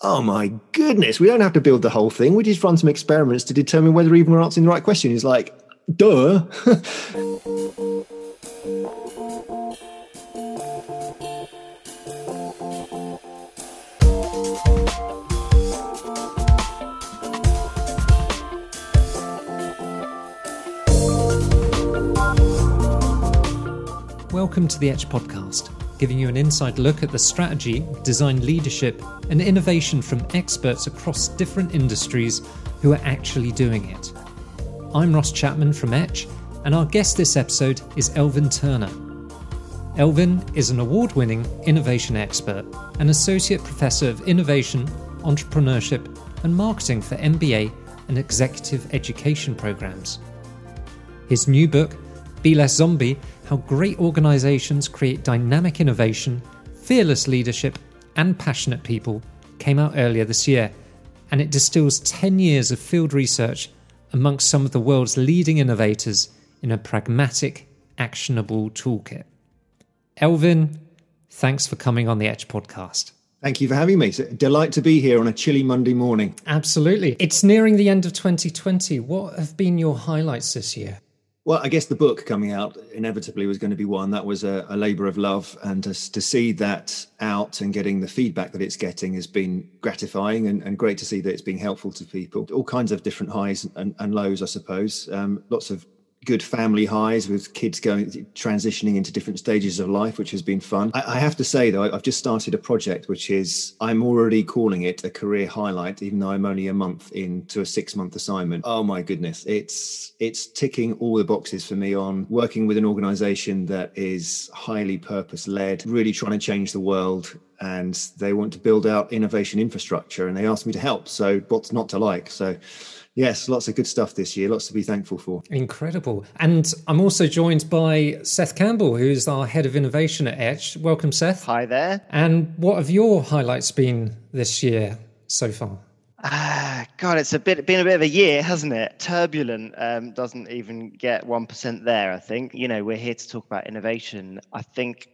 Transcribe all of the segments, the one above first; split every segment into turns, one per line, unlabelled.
oh my goodness, we don't have to build the whole thing. We just run some experiments to determine whether even we're answering the right question. He's like, duh.
Welcome to the Etch Podcast, giving you an inside look at the strategy, design leadership, and innovation from experts across different industries who are actually doing it. I'm Ross Chapman from Etch, and our guest this episode is Elvin Turner. Elvin is an award winning innovation expert and associate professor of innovation, entrepreneurship, and marketing for MBA and executive education programs. His new book, Be Less Zombie How Great Organizations Create Dynamic Innovation, Fearless Leadership, and Passionate People, came out earlier this year, and it distills 10 years of field research amongst some of the world's leading innovators in a pragmatic, actionable toolkit. Elvin, thanks for coming on the Etch podcast.
Thank you for having me. It's a delight to be here on a chilly Monday morning.
Absolutely. It's nearing the end of 2020. What have been your highlights this year?
Well, I guess the book coming out inevitably was going to be one. That was a, a labor of love. And to, to, see that out and getting the feedback that it's getting has been gratifying and, and great to see that it's being helpful to people. All kinds of different highs and, and lows, I suppose. Um, lots of good family highs with kids going transitioning into different stages of life, which has been fun. I, I, have to say though, I've just started a project which is I'm already calling it a career highlight, even though I'm only a month into a six month assignment. Oh my goodness, it's it's ticking all the boxes for me on working with an organization that is highly purpose led, really trying to change the world and they want to build out innovation infrastructure and they asked me to help. So what's not to like? So yes, lots of good stuff this year, lots to be thankful for.
Incredible. And I'm also joined by Seth Campbell, who's our head of innovation at Etch. Welcome, Seth.
Hi there.
And what have your highlights been this year so far?
Ah, God, it's a bit been a bit of a year, hasn't it? Turbulent um, doesn't even get one percent there. I think you know we're here to talk about innovation. I think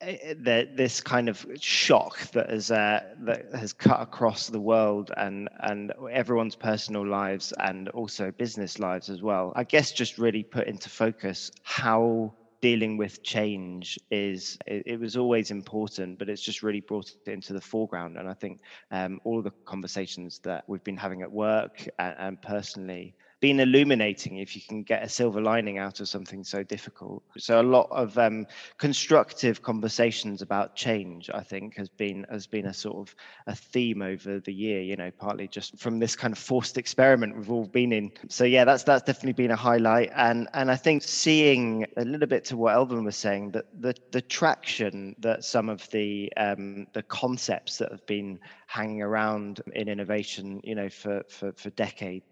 that this kind of shock that has uh, that has cut across the world and and everyone's personal lives and also business lives as well. I guess just really put into focus how dealing with change is it, it was always important but it's just really brought it into the foreground and i think um, all the conversations that we've been having at work and, and personally been illuminating if you can get a silver lining out of something so difficult. So a lot of um, constructive conversations about change, I think, has been has been a sort of a theme over the year. You know, partly just from this kind of forced experiment we've all been in. So yeah, that's that's definitely been a highlight. And and I think seeing a little bit to what Elvin was saying that the the traction that some of the um, the concepts that have been hanging around in innovation, you know, for for, for decades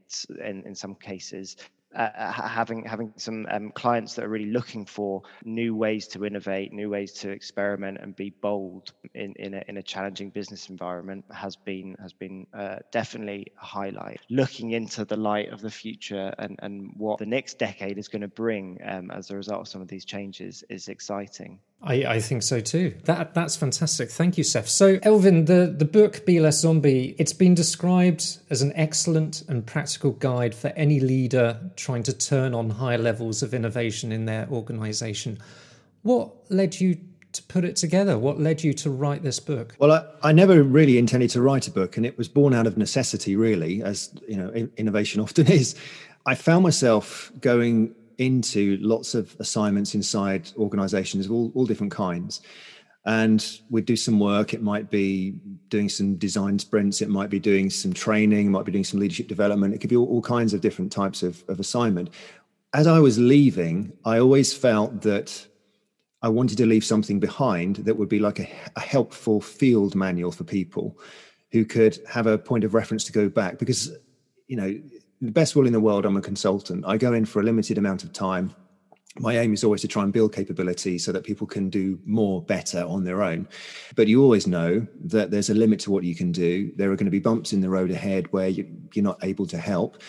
in, in some cases, uh, uh having having some um, clients that are really looking for new ways to innovate, new ways to experiment and be bold in in a, in a challenging business environment has been has been uh, definitely a highlight. Looking into the light of the future and and what the next decade is going to bring um, as a result of some of these changes is exciting.
I, I, think so too. That that's fantastic. Thank you, Seth. So, Elvin, the, the book Be Less Zombie, it's been described as an excellent and practical guide for any leader trying to turn on higher levels of innovation in their organization. What led you to put it together? What led you to write this book?
Well, I, I never really intended to write a book, and it was born out of necessity, really, as you know, innovation often is. I found myself going into lots of assignments inside organizations of all, all different kinds. And we'd do some work. It might be doing some design sprints. It might be doing some training. It might be doing some leadership development. It could be all, all kinds of different types of, of assignment. As I was leaving, I always felt that I wanted to leave something behind that would be like a, a helpful field manual for people who could have a point of reference to go back. Because, you know, the best will in the world, I'm a consultant. I go in for a limited amount of time. My aim is always to try and build capability so that people can do more better on their own. But you always know that there's a limit to what you can do. There are going to be bumps in the road ahead where you, are not able to help.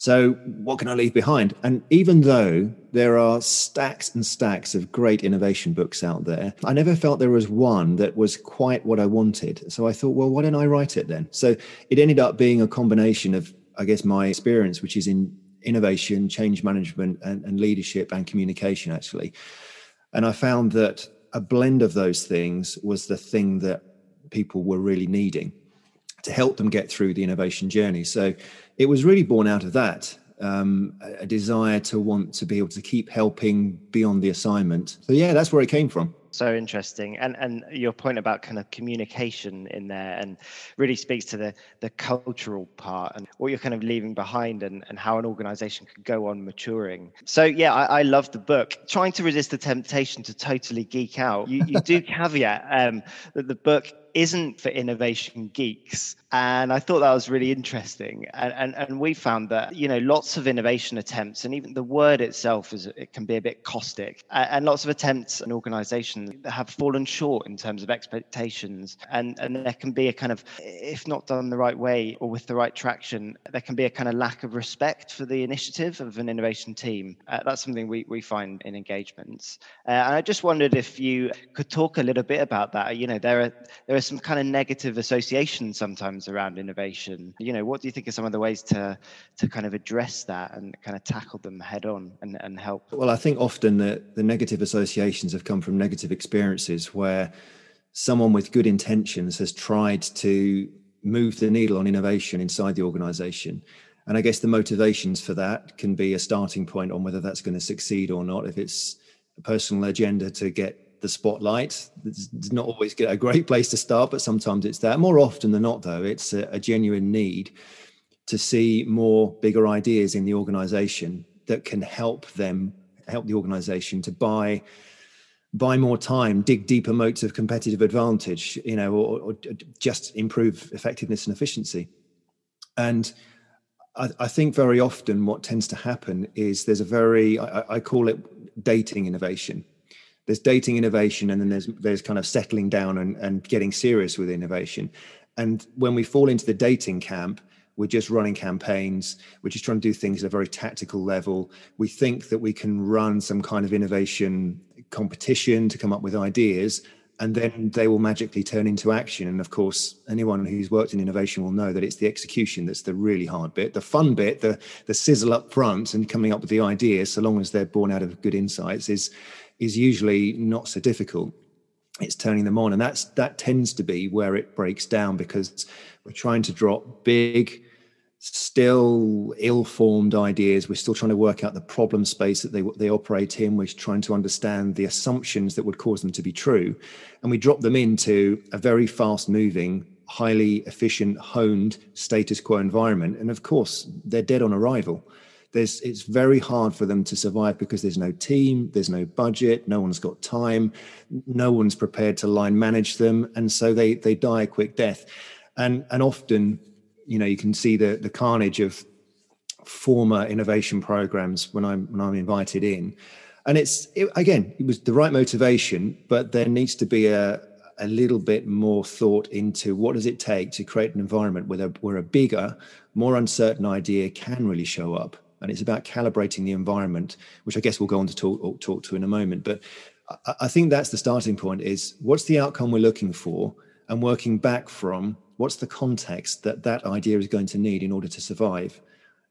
So, what can I leave behind? And even though there are stacks and stacks of great innovation books out there, I never felt there was one that was quite what I wanted. So, I thought, well, why don't I write it then? So, it ended up being a combination of, I guess, my experience, which is in innovation, change management, and, and leadership and communication, actually. And I found that a blend of those things was the thing that people were really needing to help them get through the innovation journey. So it was really born out of that um, a desire to want to be able to keep helping beyond the assignment. So yeah, that's where it came from.
So interesting, and and your point about kind of communication in there, and really speaks to the the cultural part and what you're kind of leaving behind, and and how an organisation could go on maturing. So yeah, I, I love the book. Trying to resist the temptation to totally geek out. You you do caveat um, that the book isn't for innovation geeks. And I thought that was really interesting. And, and, and we found that, you know, lots of innovation attempts, and even the word itself is it can be a bit caustic. And lots of attempts and organizations have fallen short in terms of expectations. And, and there can be a kind of, if not done the right way or with the right traction, there can be a kind of lack of respect for the initiative of an innovation team. Uh, that's something we, we find in engagements. Uh, and I just wondered if you could talk a little bit about that. You know, there are there are some kind of negative association sometimes around innovation. You know, what do you think are some of the ways to to kind of address that and kind of tackle them head on and, and help?
Well, I think often the, the negative associations have come from negative experiences where someone with good intentions has tried to move the needle on innovation inside the organization. And I guess the motivations for that can be a starting point on whether that's going to succeed or not. If it's a personal agenda to get the spotlight. It's not always a great place to start, but sometimes it's that. More often than not, though, it's a, a genuine need to see more bigger ideas in the organization that can help them help the organization to buy buy more time dig deeper moats of competitive advantage you know or, or just improve effectiveness and efficiency and I, I, think very often what tends to happen is there's a very I, I call it dating innovation there's dating innovation and then there's there's kind of settling down and, and getting serious with innovation. And when we fall into the dating camp we're just running campaigns. We're just trying to do things at a very tactical level. We think that we can run some kind of innovation competition to come up with ideas and then they will magically turn into action. And of course anyone who's worked in innovation will know that it's the execution that's the really hard bit. The fun bit the the sizzle up front and coming up with the ideas so long as they're born out of good insights is is usually not so difficult. It's turning them on and that's that tends to be where it breaks down because we're trying to drop big still ill-formed ideas. We're still trying to work out the problem space that they they operate in. We're trying to understand the assumptions that would cause them to be true. And we drop them into a very fast moving highly efficient honed status quo environment. And of course they're dead on arrival there's it's very hard for them to survive because there's no team there's no budget no one's got time no one's prepared to line manage them and so they they die a quick death. And and often you know you can see the the carnage of former innovation programs when i'm when i'm invited in. And it's it, again it was the right motivation but there needs to be a a little bit more thought into what does it take to create an environment where, where a bigger more uncertain idea can really show up and it's about calibrating the environment, which I guess we'll go on to talk, talk to in a moment. But I, I think that's the starting point: is what's the outcome we're looking for, and working back from what's the context that that idea is going to need in order to survive.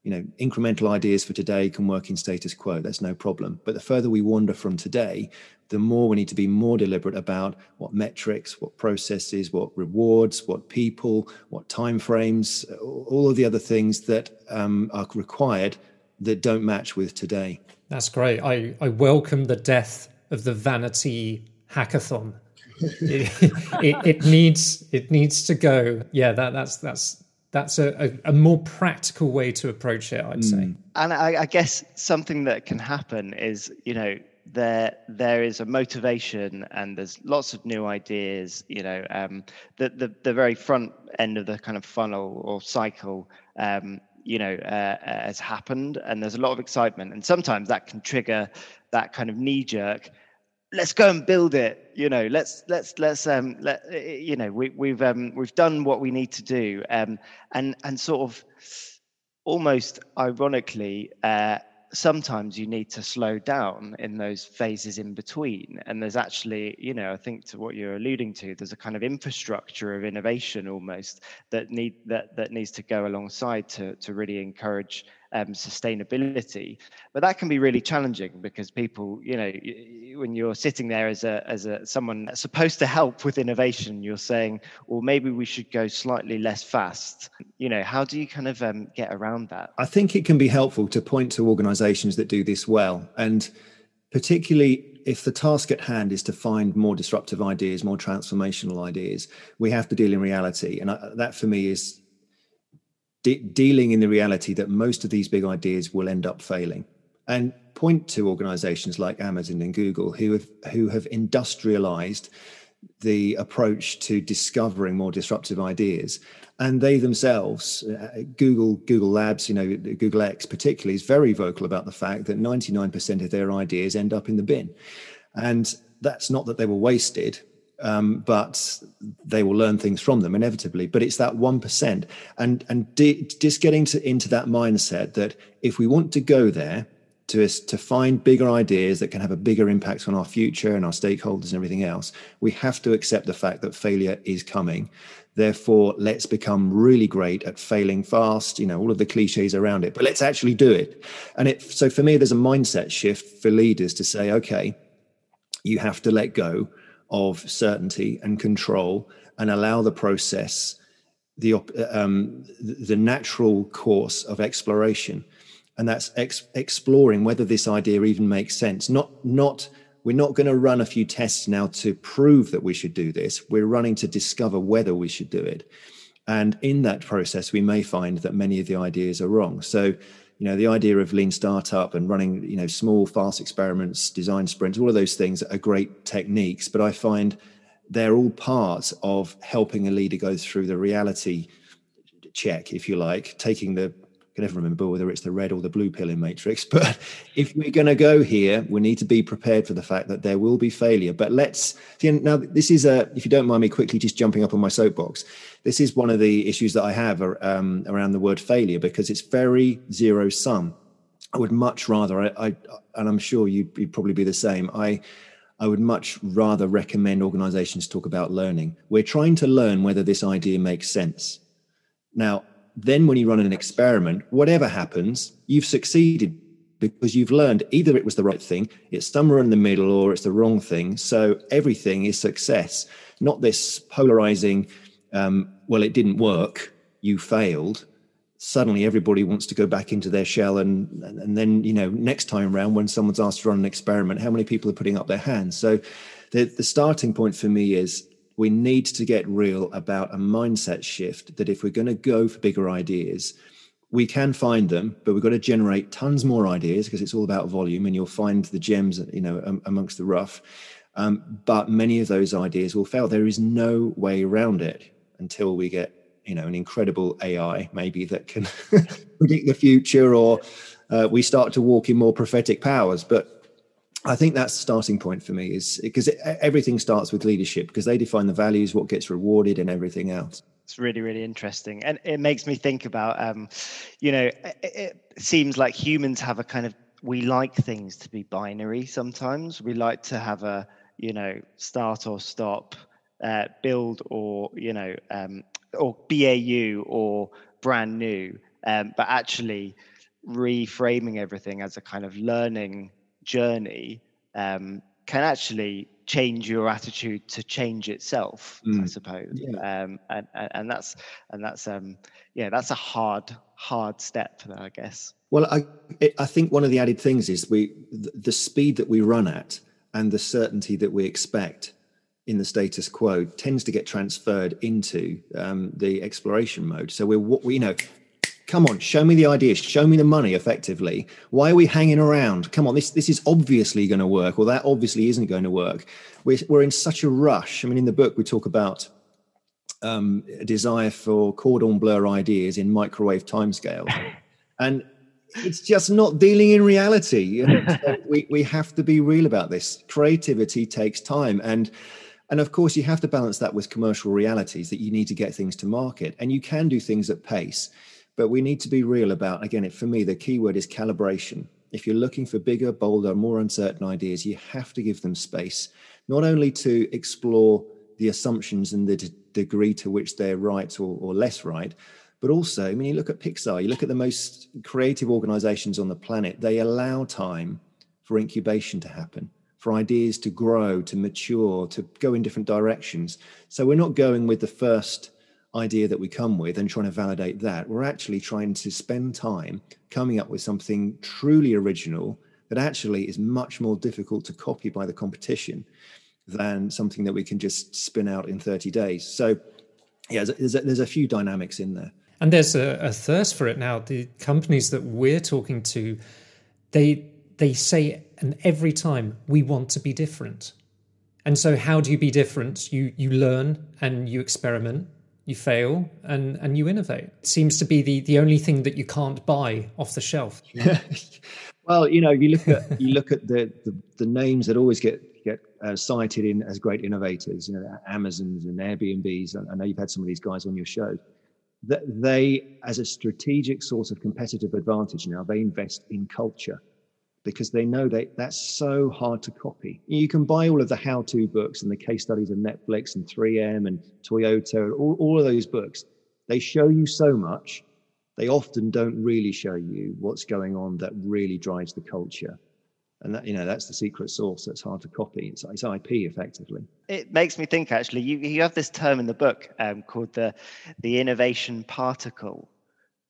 You know, incremental ideas for today can work in status quo. That's no problem. But the further we wander from today, the more we need to be more deliberate about what metrics, what processes, what rewards, what people, what timeframes, all of the other things that um, are required that don't match with today.
That's great. I, I welcome the death of the vanity hackathon. it, it, it, needs it needs to go. Yeah, that that's that's that's a, a, a more practical way to approach it. I'd mm. say.
And I, I guess something that can happen is you know there there is a motivation and there's lots of new ideas you know um, the, the the very front end of the kind of funnel or cycle um, you know uh, uh, has happened and there's a lot of excitement. And sometimes that can trigger that kind of knee jerk let's go and build it you know let's let's let's um let you know we, we've um we've done what we need to do. Um and and sort of almost ironically, uh, sometimes you need to slow down in those phases in between. And there's actually you know i think to what you're alluding to there's a kind of infrastructure of innovation almost that need that that needs to go alongside to to really encourage um, sustainability. But that can be really challenging because people, you know, when you're sitting there as a as a someone supposed to help with innovation, you're saying, well, maybe we should go slightly less fast. You know, how do you kind of um, get around that?
I think it can be helpful to point to organisations that do this well, and particularly if the task at hand is to find more disruptive ideas, more transformational ideas, we have to deal in reality. And I, that for me is de- dealing in the reality that most of these big ideas will end up failing. And point to organizations like Amazon and Google who have who have industrialized the approach to discovering more disruptive ideas. And they themselves uh, google google labs you know google x particularly is very vocal about the fact that 99% of their ideas end up in the bin. And that's not that they were wasted um, but they will learn things from them inevitably. But it's that one percent, and and just getting to, into that mindset that if we want to go there to to find bigger ideas that can have a bigger impact on our future and our stakeholders and everything else, we have to accept the fact that failure is coming. Therefore, let's become really great at failing fast. You know all of the cliches around it, but let's actually do it. And it so for me, there's a mindset shift for leaders to say, okay, you have to let go of certainty and control and allow the process the um, the natural course of exploration. And that's ex- exploring whether this idea even makes sense. Not not we're not going to run a few tests now to prove that we should do this. We're running to discover whether we should do it. And in that process we may find that many of the ideas are wrong. So you know the idea of lean startup and running you know small fast experiments design sprints all of those things are great techniques but i find they're all parts of helping a leader go through the reality check if you like taking the can never remember whether it's the red or the blue pill in matrix but if we're going to go here we need to be prepared for the fact that there will be failure but let's now this is a if you don't mind me quickly just jumping up on my soapbox this is one of the issues that I have um, around the word failure because it's very zero sum. I would much rather, I, I and I'm sure you'd, you'd probably be the same. I I would much rather recommend organizations talk about learning. We're trying to learn whether this idea makes sense. Now, then when you run an experiment, whatever happens, you've succeeded because you've learned either it was the right thing, it's somewhere in the middle, or it's the wrong thing. So everything is success, not this polarizing um, well, it didn't work, you failed. Suddenly, everybody wants to go back into their shell, and and then you know next time around when someone's asked to run an experiment, how many people are putting up their hands? So, the the starting point for me is we need to get real about a mindset shift that if we're going to go for bigger ideas, we can find them, but we've got to generate tons more ideas because it's all about volume, and you'll find the gems, you know, amongst the rough. Um, but many of those ideas will fail. There is no way around it until we get you know an incredible AI maybe that can predict the future, or uh, we start to walk in more prophetic powers. But I think that's the starting point for me is because everything starts with leadership because they define the values, what gets rewarded, and everything else.
It's really, really interesting, and it makes me think about, um, you know, it, it seems like humans have a kind of we like things to be binary. Sometimes we like to have a, you know, start or stop uh, build or you know um, or BAU or brand new, um, but actually reframing everything as a kind of learning journey um, can actually change your attitude to change itself mm. i suppose yeah. um, and, and that's and that's um yeah that's a hard hard step i guess
well i i think one of the added things is we the speed that we run at and the certainty that we expect in the status quo tends to get transferred into um, the exploration mode. So we're what we you know. Come on, show me the ideas, show me the money effectively. Why are we hanging around? Come on, this this is obviously going to work, or that obviously isn't going to work. We're, we're in such a rush. I mean, in the book, we talk about um, a desire for cordon bleu ideas in microwave timescales. and it's just not dealing in reality. So we, we have to be real about this. Creativity takes time. And and of course, you have to balance that with commercial realities that you need to get things to market. And you can do things at pace. But we need to be real about again it, for me the key word is calibration. If you're looking for bigger bolder more uncertain ideas you have to give them space not only to explore the assumptions and the d- degree to which they're right or, or less right but also i mean you look at pixar you look at the most creative organizations on the planet they allow time for incubation to happen for ideas to grow to mature to go in different directions. So we're not going with the first idea that we come with and trying to validate that. We're actually trying to spend time coming up with something truly original that actually is much more difficult to copy by the competition than something that we can just spin out in 30 days. So, yeah, there's a, there's a few dynamics in there.
And there's a, a thirst for it now. The companies that we're talking to, they they say, and every time we want to be different. And so, how do you be different? You you learn and you experiment you fail and and you innovate. It seems to be the the only thing that you can't buy off the shelf.
Well you know you look at you look at the the, the names that always get get uh, cited in as great innovators you know amazons and airbnbs. I know you've had some of these guys on your show. That they as a strategic source of competitive advantage now they invest in culture because they know that that's so hard to copy. You can buy all of the how to books and the case studies of Netflix and 3M and Toyota, all, all of those books. They show you so much. They often don't really show you what's going on that really drives the culture. And that, you know, that's the secret sauce that's hard to copy. It's, it's IP effectively.
It makes me think actually, you, you have this term in the book um, called the, the innovation particle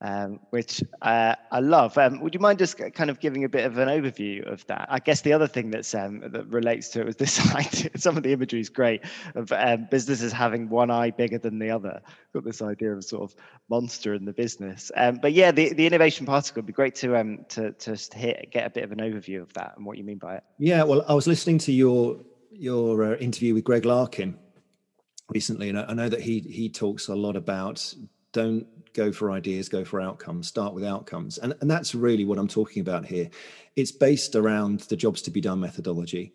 um, which uh, I love. Um, would you mind just kind of giving a bit of an overview of that? I guess the other thing that's um, that relates to it was this idea. Some of the imagery is great of um, businesses having one eye bigger than the other. Got this idea of sort of monster in the business. Um, but yeah, the, the innovation particle would be great to um to to get a bit of an overview of that and what you mean by it.
Yeah, well, I was listening to your your uh, interview with Greg Larkin recently, and I know that he he talks a lot about don't go for ideas, go for outcomes, start with outcomes. And, and that's really what I'm talking about here. It's based around the jobs to be done methodology.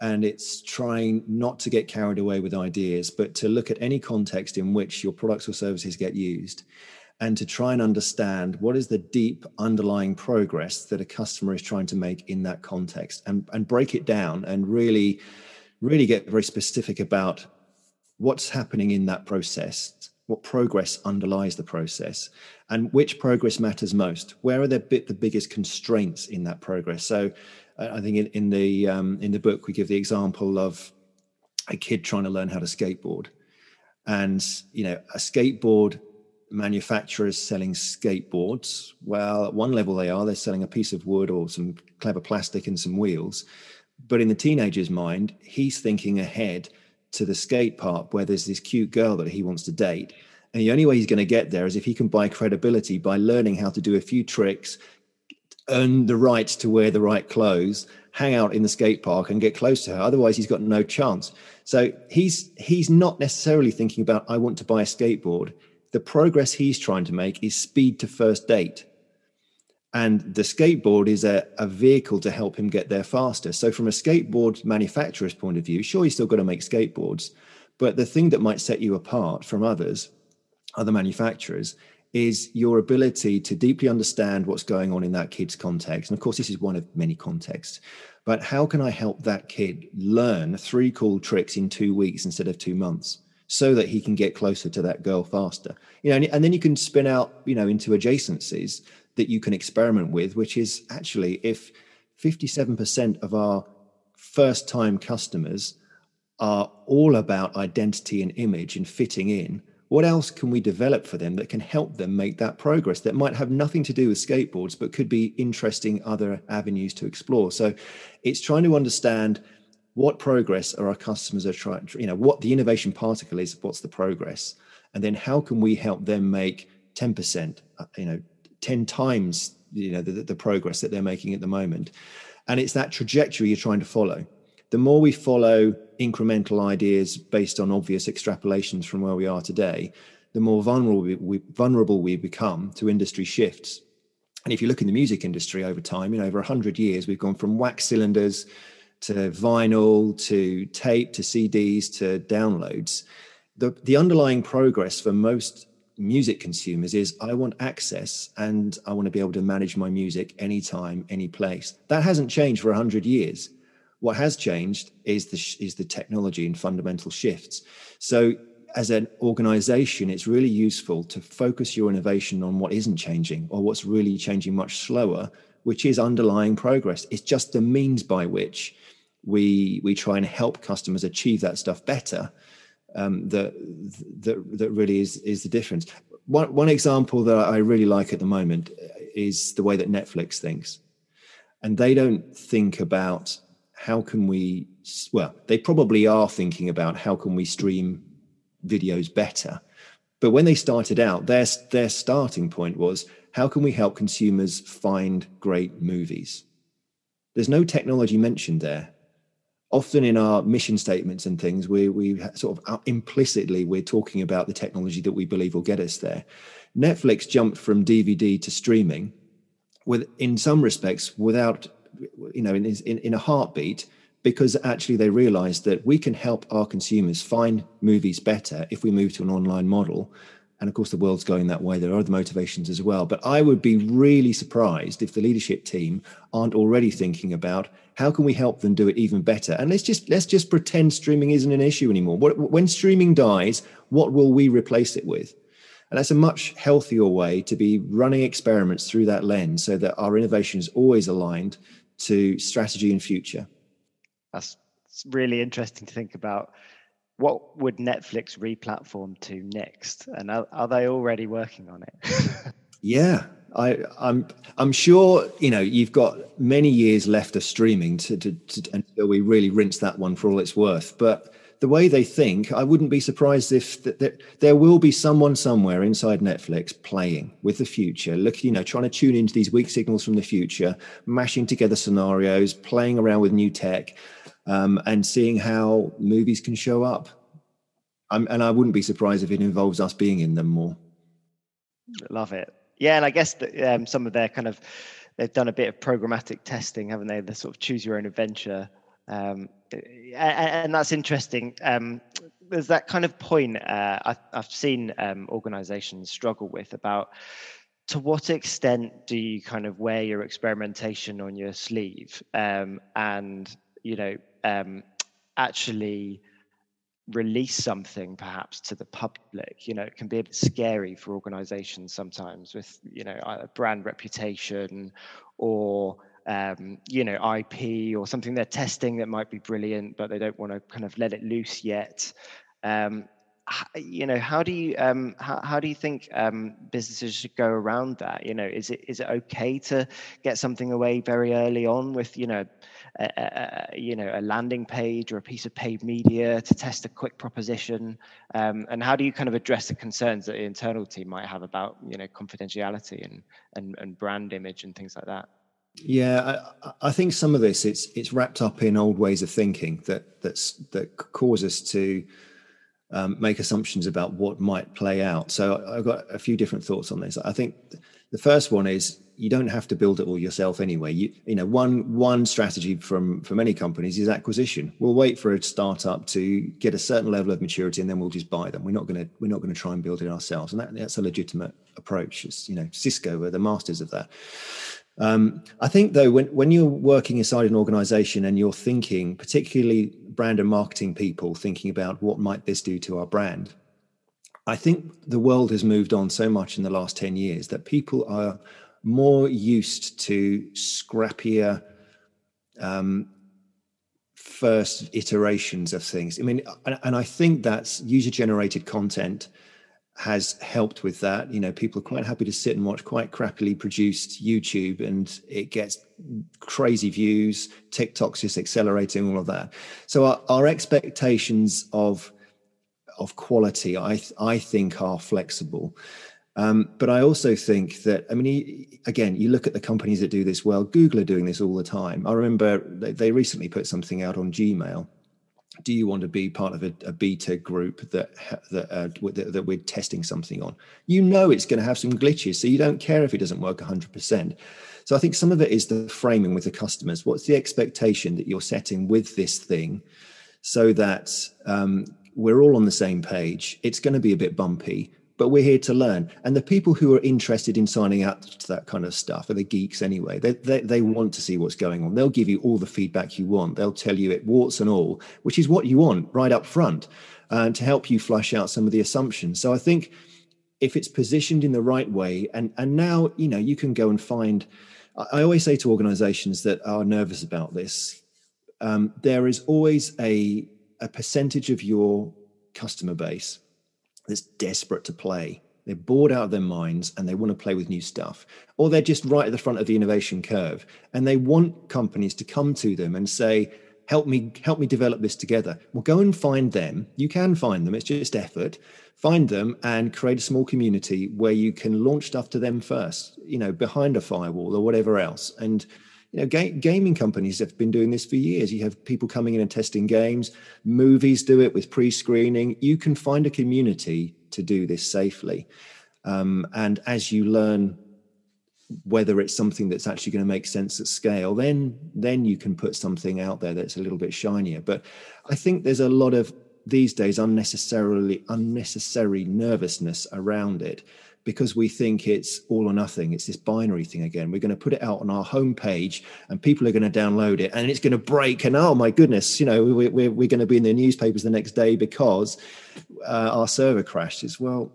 And it's trying not to get carried away with ideas, but to look at any context in which your products or services get used and to try and understand what is the deep underlying progress that a customer is trying to make in that context and, and break it down and really, really get very specific about what's happening in that process what progress underlies the process and which progress matters most. Where are the bit the biggest constraints in that progress? So uh, i think in, in the um, in the book we give the example of a kid trying to learn how to skateboard. And you know a skateboard manufacturers selling skateboards. Well at one level they are they're selling a piece of wood or some clever plastic and some wheels. But in the teenager's mind he's thinking ahead to the skate park where there's this cute girl that he wants to date. And the only way he's going to get there is if he can buy credibility by learning how to do a few tricks, earn the right to wear the right clothes, hang out in the skate park and get close to her. Otherwise, he's got no chance. So he's he's not necessarily thinking about I want to buy a skateboard. The progress he's trying to make is speed to first date. And the skateboard is a, a vehicle to help him get there faster. So, from a skateboard manufacturer's point of view, sure, he's still got to make skateboards. But the thing that might set you apart from others, other manufacturers, is your ability to deeply understand what's going on in that kid's context. And of course, this is one of many contexts. But how can I help that kid learn three cool tricks in two weeks instead of two months? so that he can get closer to that girl faster you know and, and, then you can spin out you know into adjacencies that you can experiment with, which is actually if 57% of our first time customers are all about identity and image and fitting in, what else can we develop for them that can help them make that progress that might have nothing to do with skateboards, but could be interesting other avenues to explore? So it's trying to understand what progress are our customers are trying, you know, what the innovation particle is, what's the progress, and then how can we help them make 10%, uh, you know, 10 times you know the, the progress that they're making at the moment. And it's that trajectory you're trying to follow. The more we follow incremental ideas based on obvious extrapolations from where we are today the more vulnerable we, we, vulnerable we become to industry shifts. And if you look in the music industry over time you know over 100 years we've gone from wax cylinders to vinyl to tape to cds to downloads. The, the underlying progress for most music consumers is I want access and I want to be able to manage my music anytime, any place. That hasn't changed for 100 years. What has changed is the, is the technology and fundamental shifts. So, as an organization, it's really useful to focus your innovation on what isn't changing or what's really changing much slower, which is underlying progress. It's just the means by which we we try and help customers achieve that stuff better um, that that that really is is the difference. One one example that I really like at the moment is the way that Netflix thinks, and they don't think about how can we. Well, they probably are thinking about how can we stream videos better, but when they started out, their their starting point was how can we help consumers find great movies. There's no technology mentioned there often in our mission statements and things we we sort of implicitly we're talking about the technology that we believe will get us there. Netflix jumped from dvd to streaming with in some respects without you know in, in, in a heartbeat because actually they realized that we can help our consumers find movies better if we move to an online model. And of course the world's going that way. There are other motivations as well. But i would be really surprised if the leadership team aren't already thinking about how can we help them do it even better and let's just let's just pretend streaming isn't an issue anymore when streaming dies what will we replace it with and that's a much healthier way to be running experiments through that lens so that our innovation is always aligned to strategy and future
that's really interesting to think about what would Netflix replatform to next? And are, are they already working on it?
yeah, I, I'm I'm sure you know you've got many years left of streaming to, to, to, until we really rinse that one for all it's worth. But the way they think, I wouldn't be surprised if that there will be someone somewhere inside Netflix playing with the future, look, you know, trying to tune into these weak signals from the future, mashing together scenarios, playing around with new tech um, and seeing how movies can show up. I'm, and I wouldn't be surprised if it involves us being in them more.
Love it. Yeah, and I guess that, um, some of their kind of they've done a bit of programmatic testing, haven't they? The sort of choose your own adventure, um, and, that's interesting. Um, there's that kind of point uh, I, have seen um, organisations struggle with about to what extent do you kind of wear your experimentation on your sleeve um, and you know um, actually release something perhaps to the public you know it can be a bit scary for organizations sometimes with you know a brand reputation or um, you know ip or something they're testing that might be brilliant but they don't want to kind of let it loose yet. Um, you know how do you um, how, how do you think um, businesses should go around that? You know is it is it okay to get something away very early on with you know a, a, you know a landing page or a piece of paid media to test a quick proposition um, and how do you kind of address the concerns that the internal team might have about you know confidentiality and and, and brand image and things like that
yeah, I, I, think some of this it's it's wrapped up in old ways of thinking that that's that cause us to um, make assumptions about what might play out. So I've got a few different thoughts on this. I think the first one is you don't have to build it all yourself anyway. You, you know, one one strategy from for many companies is acquisition. We'll wait for a startup to get a certain level of maturity, and then we'll just buy them. We're not going to we're not going to try and build it ourselves, and that, that's a legitimate approach. It's, you know, Cisco are the masters of that. Um, I think though, when when you're working inside an organization and you're thinking, particularly brand and marketing people, thinking about what might this do to our brand, I think the world has moved on so much in the last ten years that people are more used to scrappier um, first iterations of things. I mean, and I think that's user generated content has helped with that. You know, people are quite happy to sit and watch quite crappily produced YouTube and it gets crazy views. TikTok's just accelerating all of that. So our, our expectations of of quality, I I think, are flexible. Um, but I also think that, I mean, again, you look at the companies that do this well. Google are doing this all the time. I remember they recently put something out on Gmail do you want to be part of a, a beta group that that, uh, that, that we're testing something on? You know it's going to have some glitches, so you don't care if it doesn't work 100%. So I think some of it is the framing with the customers. What's the expectation that you're setting with this thing, so that um, we're all on the same page? It's going to be a bit bumpy, but we're here to learn. And the people who are interested in signing up to that kind of stuff are the geeks anyway. They, they, they want to see what's going on. They'll give you all the feedback you want. They'll tell you it warts and all, which is what you want right up front uh, to help you flush out some of the assumptions. So I think if it's positioned in the right way, and, and now, you know, you can go and find, I always say to organizations that are nervous about this, um, there is always a, a percentage of your customer base that's desperate to play. They're bored out of their minds and they want to play with new stuff. Or they're just right at the front of the innovation curve and they want companies to come to them and say, help me help me develop this together well go and find them you can find them it's just effort find them and create a small community where you can launch stuff to them first you know behind a firewall or whatever else and you know ga- gaming companies have been doing this for years. You have people coming in and testing games. Movies do it with pre-screening. You can find a community to do this safely. Um, and as you learn whether it's something that's actually going to make sense at scale then then you can put something out there that's a little bit shinier. But i think there's a lot of these days unnecessarily unnecessary nervousness around it because we think it's all or nothing. It's this binary thing again. We're going to put it out on our homepage and people are going to download it and it's going to break. And oh my goodness, you know, we're, we're, we're going to be in the newspapers the next day because uh, our server crashed. As well,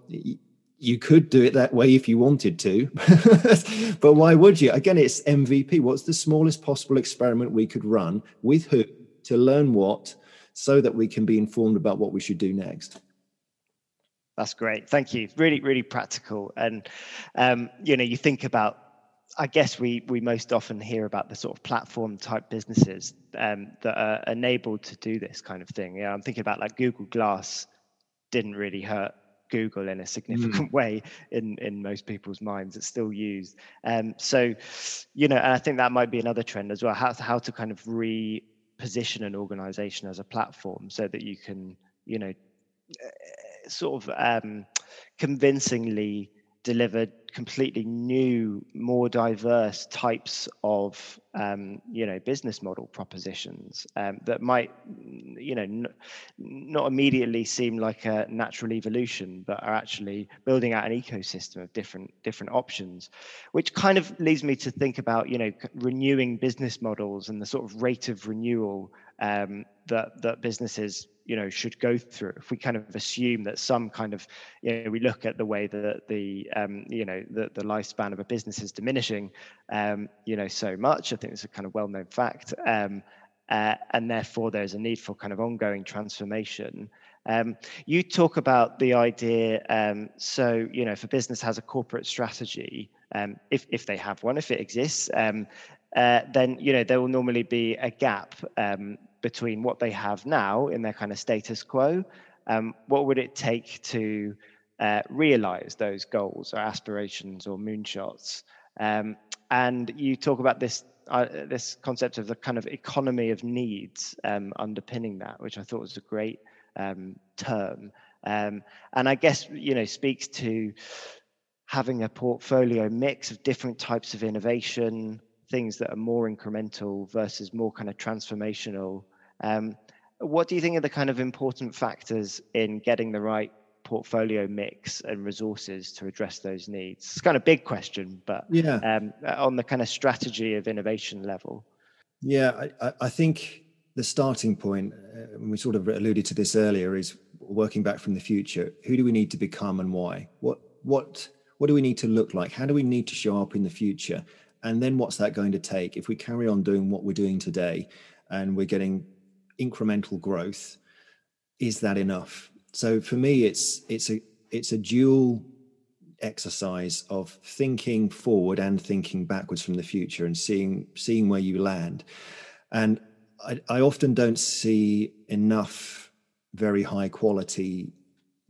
you could do it that way if you wanted to, but why would you? Again, it's MVP. What's the smallest possible experiment we could run with who to learn what so that we can be informed about what we should do next?
That's great. Thank you. Really, really practical. And um, you know, you think about. I guess we we most often hear about the sort of platform type businesses um, that are enabled to do this kind of thing. Yeah, I'm thinking about like Google Glass didn't really hurt Google in a significant mm. way in in most people's minds. It's still used. Um, so, you know, and I think that might be another trend as well. How how to kind of reposition an organization as a platform so that you can, you know, sort of um, convincingly delivered completely new, more diverse types of um, you know business model propositions um, that might you know n- not immediately seem like a natural evolution, but are actually building out an ecosystem of different different options, which kind of leads me to think about you know renewing business models and the sort of rate of renewal um, that that businesses you know should go through. If we kind of assume that some kind of you know we look at the way that the um, you know the, the lifespan of a business is diminishing um, you know so much i think it's a kind of well-known fact um, uh, and therefore there's a need for kind of ongoing transformation. Um, you talk about the idea um, so you know if a business has a corporate strategy um, if, if they have one if it exists uh, then you know there will normally be a gap um, between what they have now in their kind of status quo. Um, what would it take to uh, realize those goals or aspirations or moonshots? Um, and you talk about this uh, this concept of the kind of economy of needs um, underpinning that, which I thought was a great um, term. Um, and I guess you know speaks to having a portfolio mix of different types of innovation, things that are more incremental versus more kind of transformational. Um, what do you think are the kind of important factors in getting the right portfolio mix and resources to address those needs? It's kind of a big question, but yeah, um, on the kind of strategy of innovation level.
Yeah, I, I think the starting point, uh, and we sort of alluded to this earlier, is working back from the future. Who do we need to become and why? What what what do we need to look like? How do we need to show up in the future? And then what's that going to take? If we carry on doing what we're doing today and we're getting incremental growth, is that enough? So for me, it's it's a it's a dual exercise of thinking forward and thinking backwards from the future and seeing seeing where you land. And I, I often don't see enough very high quality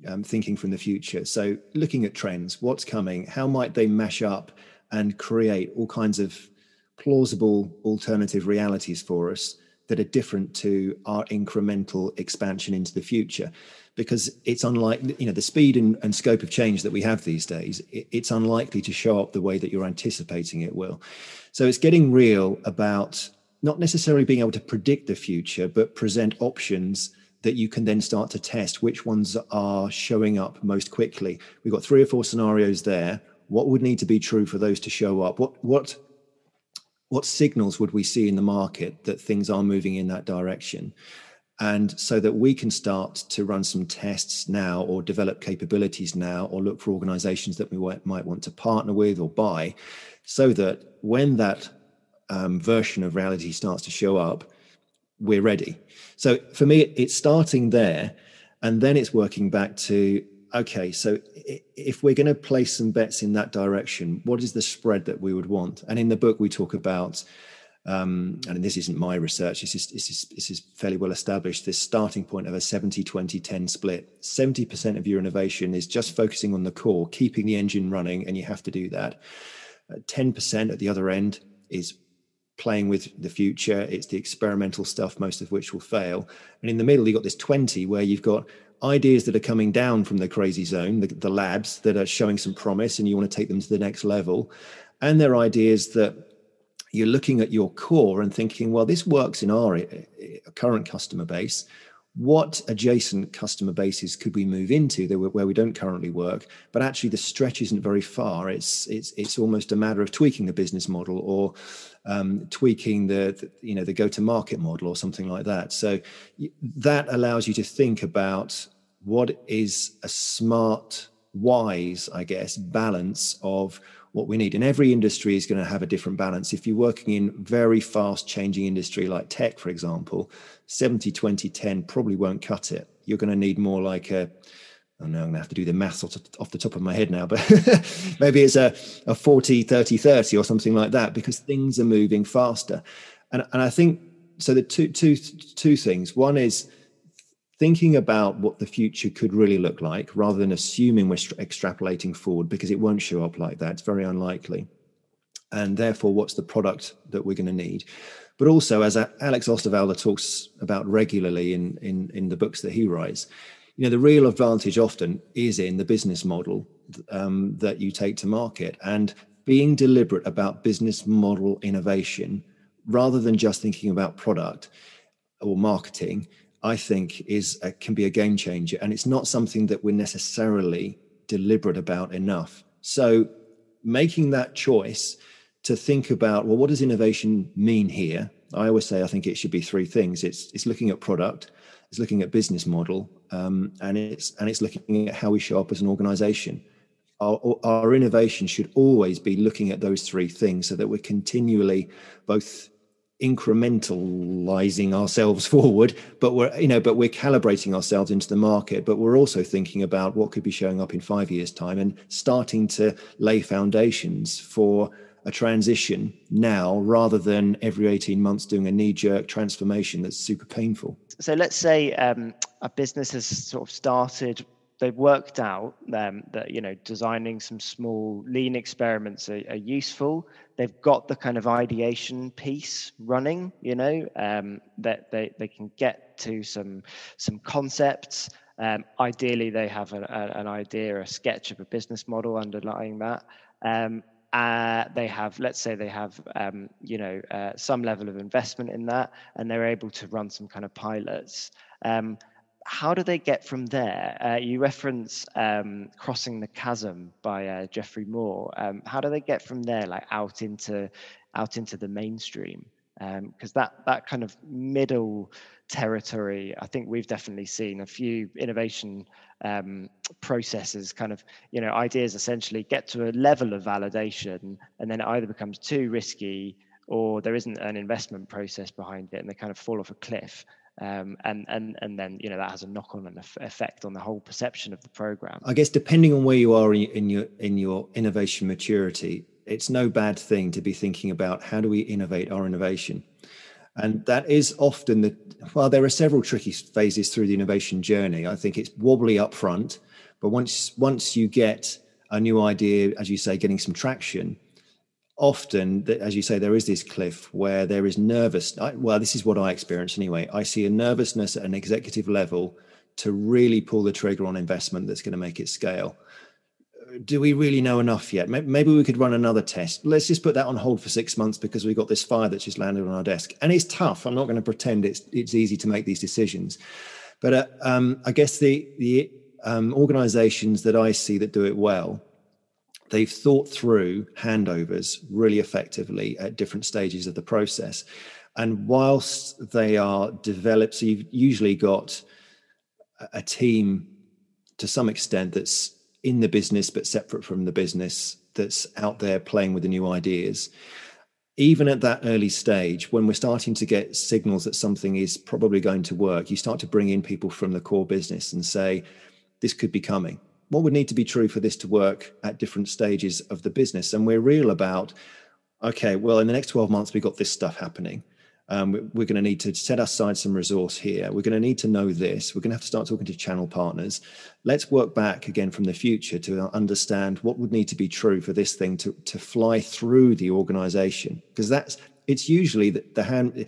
um, thinking from the future. So looking at trends, what's coming, how might they mash up and create all kinds of plausible alternative realities for us that are different to our incremental expansion into the future because it's unlike you know the speed and, and scope of change that we have these days it, it's unlikely to show up the way that you're anticipating it will so it's getting real about not necessarily being able to predict the future but present options that you can then start to test which ones are showing up most quickly. We've got three or four scenarios there. What would need to be true for those to show up? What what what signals would we see in the market that things are moving in that direction? And so that we can start to run some tests now or develop capabilities now or look for organizations that we might want to partner with or buy so that when that um, version of reality starts to show up, we're ready. So for me, it's starting there, and then it's working back to okay. So if we're going to place some bets in that direction, what is the spread that we would want? And in the book, we talk about. Um, and this isn't my research, this is, this, is, this is fairly well established. This starting point of a 70 20 10 split 70% of your innovation is just focusing on the core, keeping the engine running, and you have to do that. Uh, 10% at the other end is playing with the future. It's the experimental stuff, most of which will fail. And in the middle, you've got this 20 where you've got ideas that are coming down from the crazy zone, the, the labs that are showing some promise, and you want to take them to the next level. And they're ideas that you're looking at your core and thinking, well, this works in our eh, eh, current customer base what adjacent customer bases could we move into where we don't currently work but actually the stretch isn't very far it's it's it's almost a matter of tweaking the business model or um, tweaking the, the, you know the go to market model or something like that so that allows you to think about what is a smart wise i guess balance of what we need. And every industry is going to have a different balance. If you're working in very fast changing industry like tech, for example, 70, 20, 10 probably won't cut it. You're going to need more like a, I don't know I'm going to have to do the maths off the top of my head now, but maybe it's a, a 40, 30, 30 or something like that because things are moving faster. And, and I think so. The two, two, two things. One is thinking about what the future could really look like rather than assuming we're extrapolating forward because it won't show up like that. It's very unlikely. And therefore, what's the product that we're going to need? But also, as Alex Osterwalder talks about regularly in, in, in the books that he writes, you know, the real advantage often is in the business model um, that you take to market and being deliberate about business model innovation rather than just thinking about product or marketing I think is a, can be a game changer, and it's not something that we're necessarily deliberate about enough. So, making that choice to think about well, what does innovation mean here? I always say I think it should be three things. It's it's looking at product, it's looking at business model, um, and it's and it's looking at how we show up as an organization. Our, our innovation should always be looking at those three things so that we're continually both incrementalizing ourselves forward but we're you know but we're calibrating ourselves into the market. But we're also thinking about what could be showing up in 5 years time and starting to lay foundations for a transition now rather than every 18 months doing a knee jerk transformation that's super painful.
So let's say um, a business has sort of started they've worked out um, that you know designing some small lean experiments are, are, useful. They've got the kind of ideation piece running you know um, that they, they can get to some some concepts. Um, ideally they have a, a, an idea a sketch of a business model underlying that. Um, uh, they have let's say they have um, you know uh, some level of investment in that and they're able to run some kind of pilots. Um, how do they get from there? Uh, you reference um, "Crossing the Chasm" by uh, Geoffrey Moore. Um, how do they get from there, like out into out into the mainstream? Because um, that that kind of middle territory, I think we've definitely seen a few innovation um, processes, kind of you know ideas essentially get to a level of validation, and then it either becomes too risky or there isn't an investment process behind it, and they kind of fall off a cliff um, and and and then you know that has a knock-on effect on the whole perception of the program.
I guess depending on where you are in your in your innovation maturity, it's no bad thing to be thinking about how do we innovate our innovation, and that is often the well. There are several tricky phases through the innovation journey. I think it's wobbly up front, but once once you get a new idea, as you say, getting some traction, often, as you say, there is this cliff where there is nervous. Well, this is what I experience anyway. I see a nervousness at an executive level to really pull the trigger on investment that's going to make it scale. Do we really know enough yet? Maybe we could run another test. Let's just put that on hold for six months because we've got this fire that's just landed on our desk. And it's tough. I'm not going to pretend it's it's easy to make these decisions. But uh, um, I guess the the um, organisations that I see that do it well, they've thought through handovers really effectively at different stages of the process. And whilst they are developed, so you've usually got a team to some extent that's in the business but separate from the business that's out there playing with the new ideas even at that early stage when we're starting to get signals that something is probably going to work you start to bring in people from the core business and say this could be coming what would need to be true for this to work at different stages of the business and we're real about okay well in the next 12 months we've got this stuff happening um, we're going to need to set aside some resource here. We're going to need to know this. We're going to have to start talking to channel partners. Let's work back again from the future to understand what would need to be true for this thing to, to fly through the organization. Because that's, it's usually the, the hand,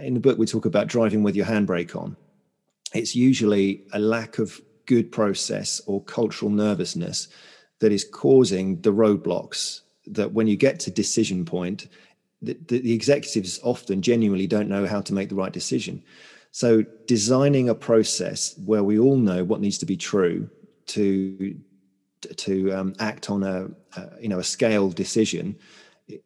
in the book, we talk about driving with your handbrake on. It's usually a lack of good process or cultural nervousness that is causing the roadblocks that when you get to decision point, the, the, executives often genuinely don't know how to make the right decision. So designing a process where we all know what needs to be true to to um, act on a, a, you know a scale decision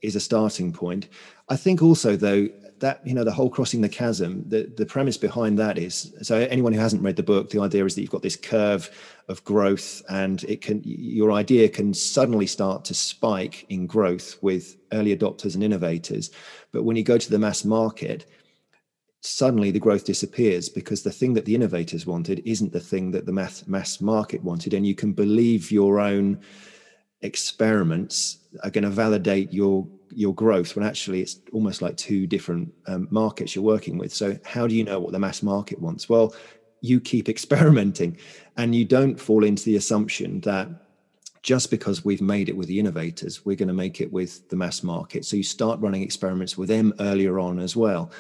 is a starting point. I think also though that you know the whole crossing the chasm the the premise behind that is so anyone who hasn't read the book the idea is that you've got this curve of growth and it can your idea can suddenly start to spike in growth with early adopters and innovators. But when you go to the mass market suddenly the growth disappears because the thing that the innovators wanted isn't the thing that the mass mass market wanted. And you can believe your own experiments are going to validate your your growth when actually it's almost like two different um, markets you're working with. So how do you know what the mass market wants? Well, you keep experimenting, and you don't fall into the assumption that just because we've made it with the innovators, we're going to make it with the mass market. So you start running experiments with them earlier on as well.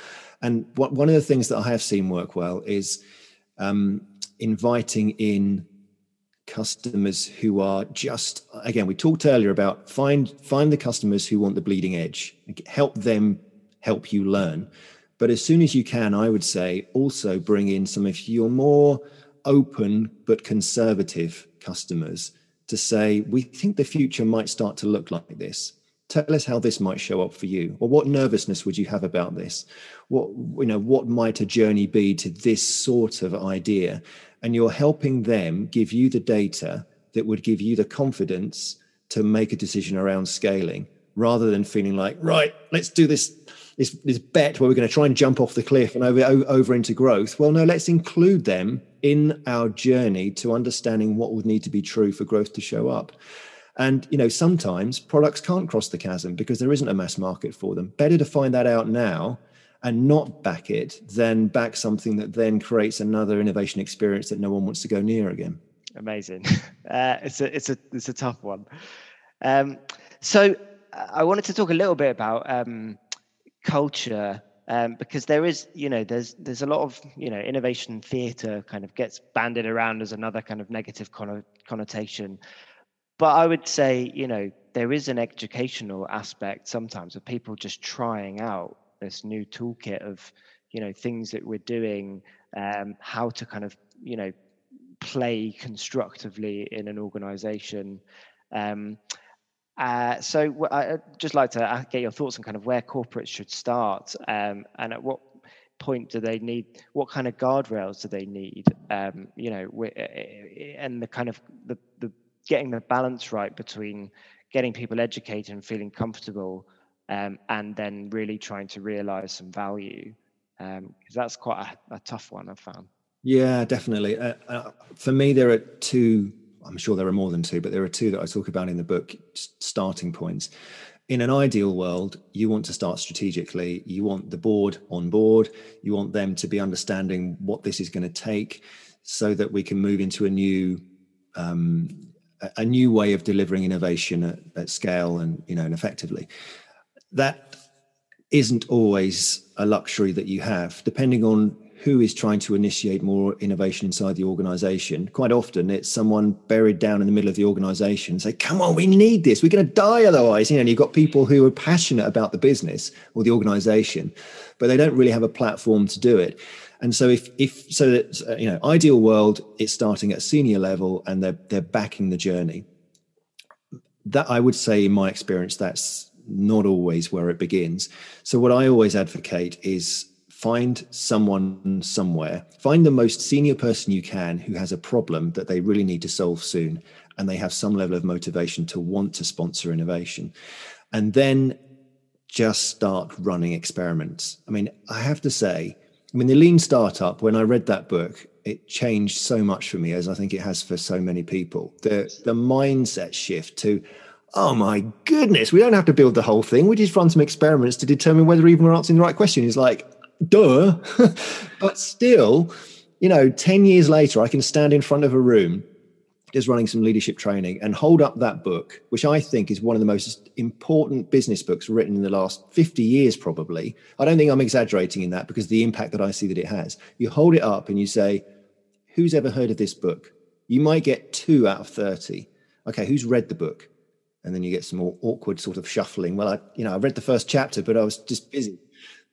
And what, one of the things that I have seen work well is um, inviting in customers who are just again we talked earlier about find find the customers who want the bleeding edge. Help them help you learn. But as soon as you can i would say also bring in some of your more open but conservative customers to say we think the future might start to look like this. Tell us how this might show up for you. Or what nervousness would you have about this? What you know what might a journey be to this sort of idea and you're helping them give you the data that would give you the confidence to make a decision around scaling rather than feeling like right let's do this this, this bet where we're going to try and jump off the cliff and over over into growth. Well no let's include them in our journey to understanding what would need to be true for growth to show up. And you know sometimes products can't cross the chasm because there isn't a mass market for them. Better to find that out now and not back it then back something that then creates another innovation experience that no one wants to go near again.
Amazing. Uh, it's a it's a it's a tough one. Um, so I wanted to talk a little bit about um, culture um, because there is you know there's there's a lot of you know innovation theatre kind of gets banded around as another kind of negative connotation. But I would say you know there is an educational aspect sometimes of people just trying out this new toolkit of you know things that we're doing um, how to kind of you know play constructively in an organization. Um, uh, so I'd just like to uh, get your thoughts on kind of where corporates should start um, and at what point do they need what kind of guardrails do they need um, you know and the kind of the, the getting the balance right between getting people educated and feeling comfortable um, and then really trying to realize some value because um, that's quite a, a, tough one i've found.
Yeah definitely. Uh, uh, for me there are two i'm sure there are more than two but there are two that i talk about in the book starting points. In an ideal world you want to start strategically. You want the board on board. You want them to be understanding what this is going to take so that we can move into a new um, a new way of delivering innovation at, at scale and you know and effectively that isn't always a luxury that you have, depending on who is trying to initiate more innovation inside the organization. Quite often, it's someone buried down in the middle of the organization say, Come on, we need this. We're going to die otherwise. You know, and you've got people who are passionate about the business or the organization, but they don't really have a platform to do it. And so if if so that you know, ideal world, it's starting at senior level and they're they're backing the journey. That I would say, in my experience, that's not always where it begins. So what I always advocate is find someone somewhere, find the most senior person you can who has a problem that they really need to solve soon, and they have some level of motivation to want to sponsor innovation. And then just start running experiments. I mean, I have to say, I mean, the lean startup, when I read that book, it changed so much for me, as I think it has for so many people. The the mindset shift to, oh my goodness, we don't have to build the whole thing. We just run some experiments to determine whether even we're answering the right question. Is like, duh. but still, you know, 10 years later, I can stand in front of a room just running some leadership training and hold up that book, which I think is one of the most important business books written in the last 50 years, probably. I don't think I'm exaggerating in that because the impact that I see that it has. You hold it up and you say, Who's ever heard of this book? You might get two out of 30. Okay, who's read the book? And then you get some more awkward sort of shuffling. Well, I, you know, I read the first chapter, but I was just busy.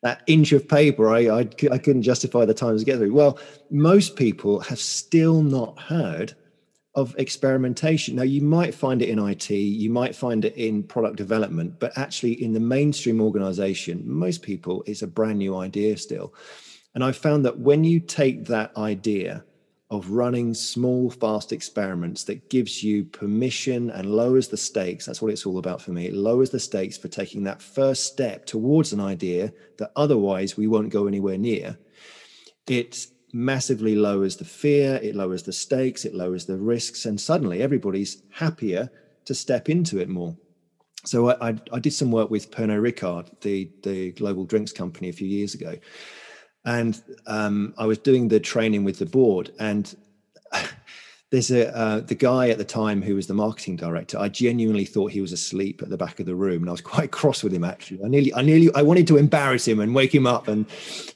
That inch of paper, I, I, I couldn't justify the time to get through. Well, most people have still not heard of experimentation. Now, you might find it in IT, you might find it in product development, but actually, in the mainstream organization, most people, it's a brand new idea still. And I found that when you take that idea of running small, fast experiments that gives you permission and lowers the stakes, that's what it's all about for me. It lowers the stakes for taking that first step towards an idea that otherwise we won't go anywhere near. It massively lowers the fear, it lowers the stakes, it lowers the risks, and suddenly everybody's happier to step into it more. So I, I, I did some work with Pernod Ricard, the the global drinks company, a few years ago, and um, I was doing the training with the board, and there's a uh, the guy at the time who was the marketing director. I genuinely thought he was asleep at the back of the room, and I was quite cross with him. Actually, I nearly, I nearly, I wanted to embarrass him and wake him up, and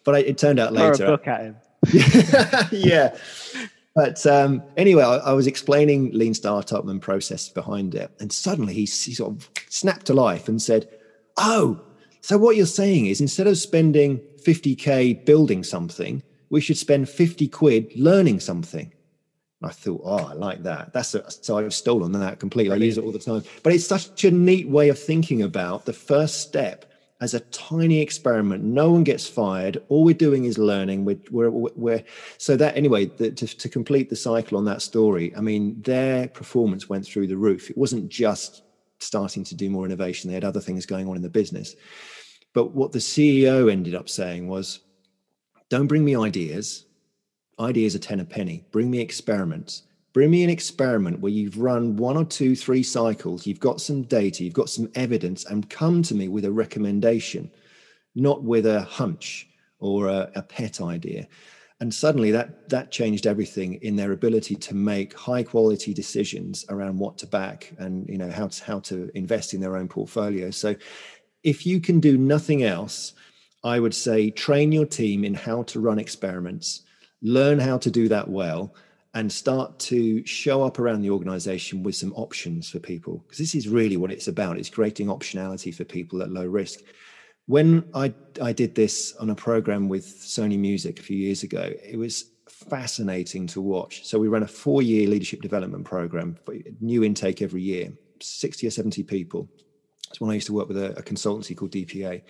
but I, it turned out later.
Throw a book at him.
yeah. But um, anyway, I, I, was explaining lean startup and process behind it. And suddenly he, he sort of snapped to life and said, Oh, so what you're saying is instead of spending 50K building something, we should spend 50 quid learning something. I thought, oh, I like that. That's a, so I've stolen that completely. I use it all the time. But it's such a neat way of thinking about the first step as a tiny experiment. No one gets fired. All we're doing is learning. We're, we're, we're so that anyway, the, to, to complete the cycle on that story, I mean, their performance went through the roof. It wasn't just starting to do more innovation, they had other things going on in the business. But what the CEO ended up saying was, don't bring me ideas. Ideas are 10 a penny. Bring me experiments bring me an experiment where you've run one or two, three cycles, you've got some data, you've got some evidence, and come to me with a recommendation, not with a hunch or a, a pet idea. And suddenly that that changed everything in their ability to make high quality decisions around what to back and you know how to how to invest in their own portfolio. So if you can do nothing else, I would say train your team in how to run experiments, learn how to do that well and start to show up around the organization with some options for people. Because this is really what it's about. It's creating optionality for people at low risk. When i i did this on a program with sony music a few years ago it was fascinating to watch. So we ran a four year leadership development program new intake every year 60 or 70 people it's when i used to work with a, a consultancy called dpa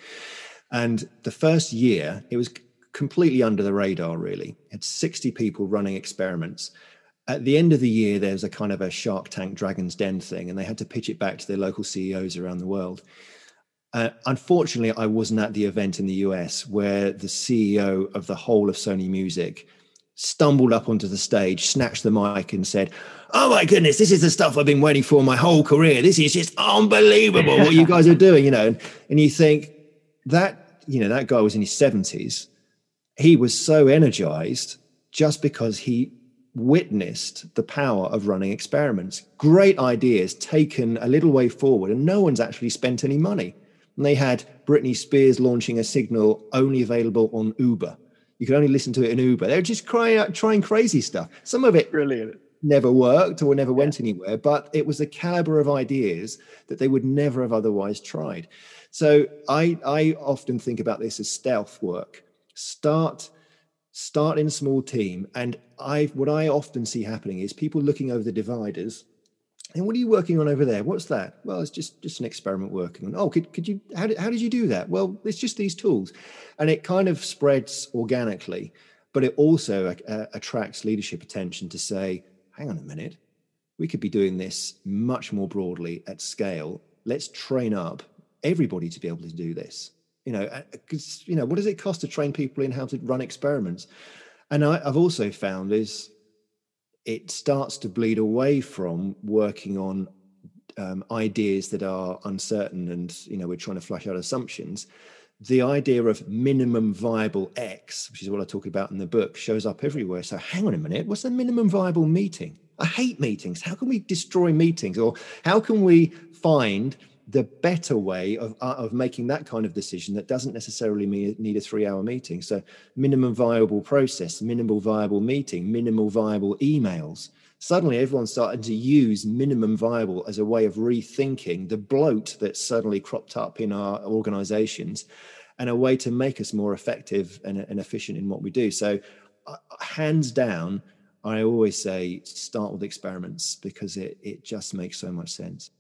and the first year it was completely under the radar, really. Had 60 people running experiments. At the end of the year, there's a kind of a Shark Tank Dragon's Den thing, and they had to pitch it back to their local CEOs around the world. Uh, unfortunately, I wasn't at the event in the US where the CEO of the whole of Sony Music stumbled up onto the stage, snatched the mic, and said, Oh my goodness, this is the stuff I've been waiting for my whole career. This is just unbelievable what you guys are doing, you know. And, and you think that, you know, that guy was in his 70s he was so energized just because he witnessed the power of running experiments. Great ideas taken a little way forward, and no one's actually spent any money. And they had Britney Spears launching a signal only available on Uber. You could only listen to it in Uber. They were just crying out, trying crazy stuff. Some of it
brilliant
never worked or never went anywhere, but it was the caliber of ideas that they would never have otherwise tried. So I, I often think about this as stealth work start start in a small team. And I, what I often see happening is people looking over the dividers. And what are you working on over there? What's that? Well, it's just just an experiment working on. Oh, could, could you? How did, how did you do that? Well, it's just these tools, and it kind of spreads organically, but it also uh, attracts leadership attention to say, hang on a minute, we could be doing this much more broadly at scale. Let's train up everybody to be able to do this you know because uh, you know what does it cost to train people in how to run experiments and I, i've also found is it starts to bleed away from working on um, ideas that are uncertain and you know we're trying to flush out assumptions. The idea of minimum viable x which is what i talk about in the book shows up everywhere. So hang on a minute what's the minimum viable meeting? I hate meetings. How can we destroy meetings? Or how can we find the better way of, uh, of making that kind of decision that doesn't necessarily need a three hour meeting. So, minimum viable process, minimal viable meeting, minimal viable emails. Suddenly, everyone's starting to use minimum viable as a way of rethinking the bloat that's suddenly cropped up in our organizations and a way to make us more effective and, and efficient in what we do. So, uh, hands down, I always say start with experiments because it, it just makes so much sense.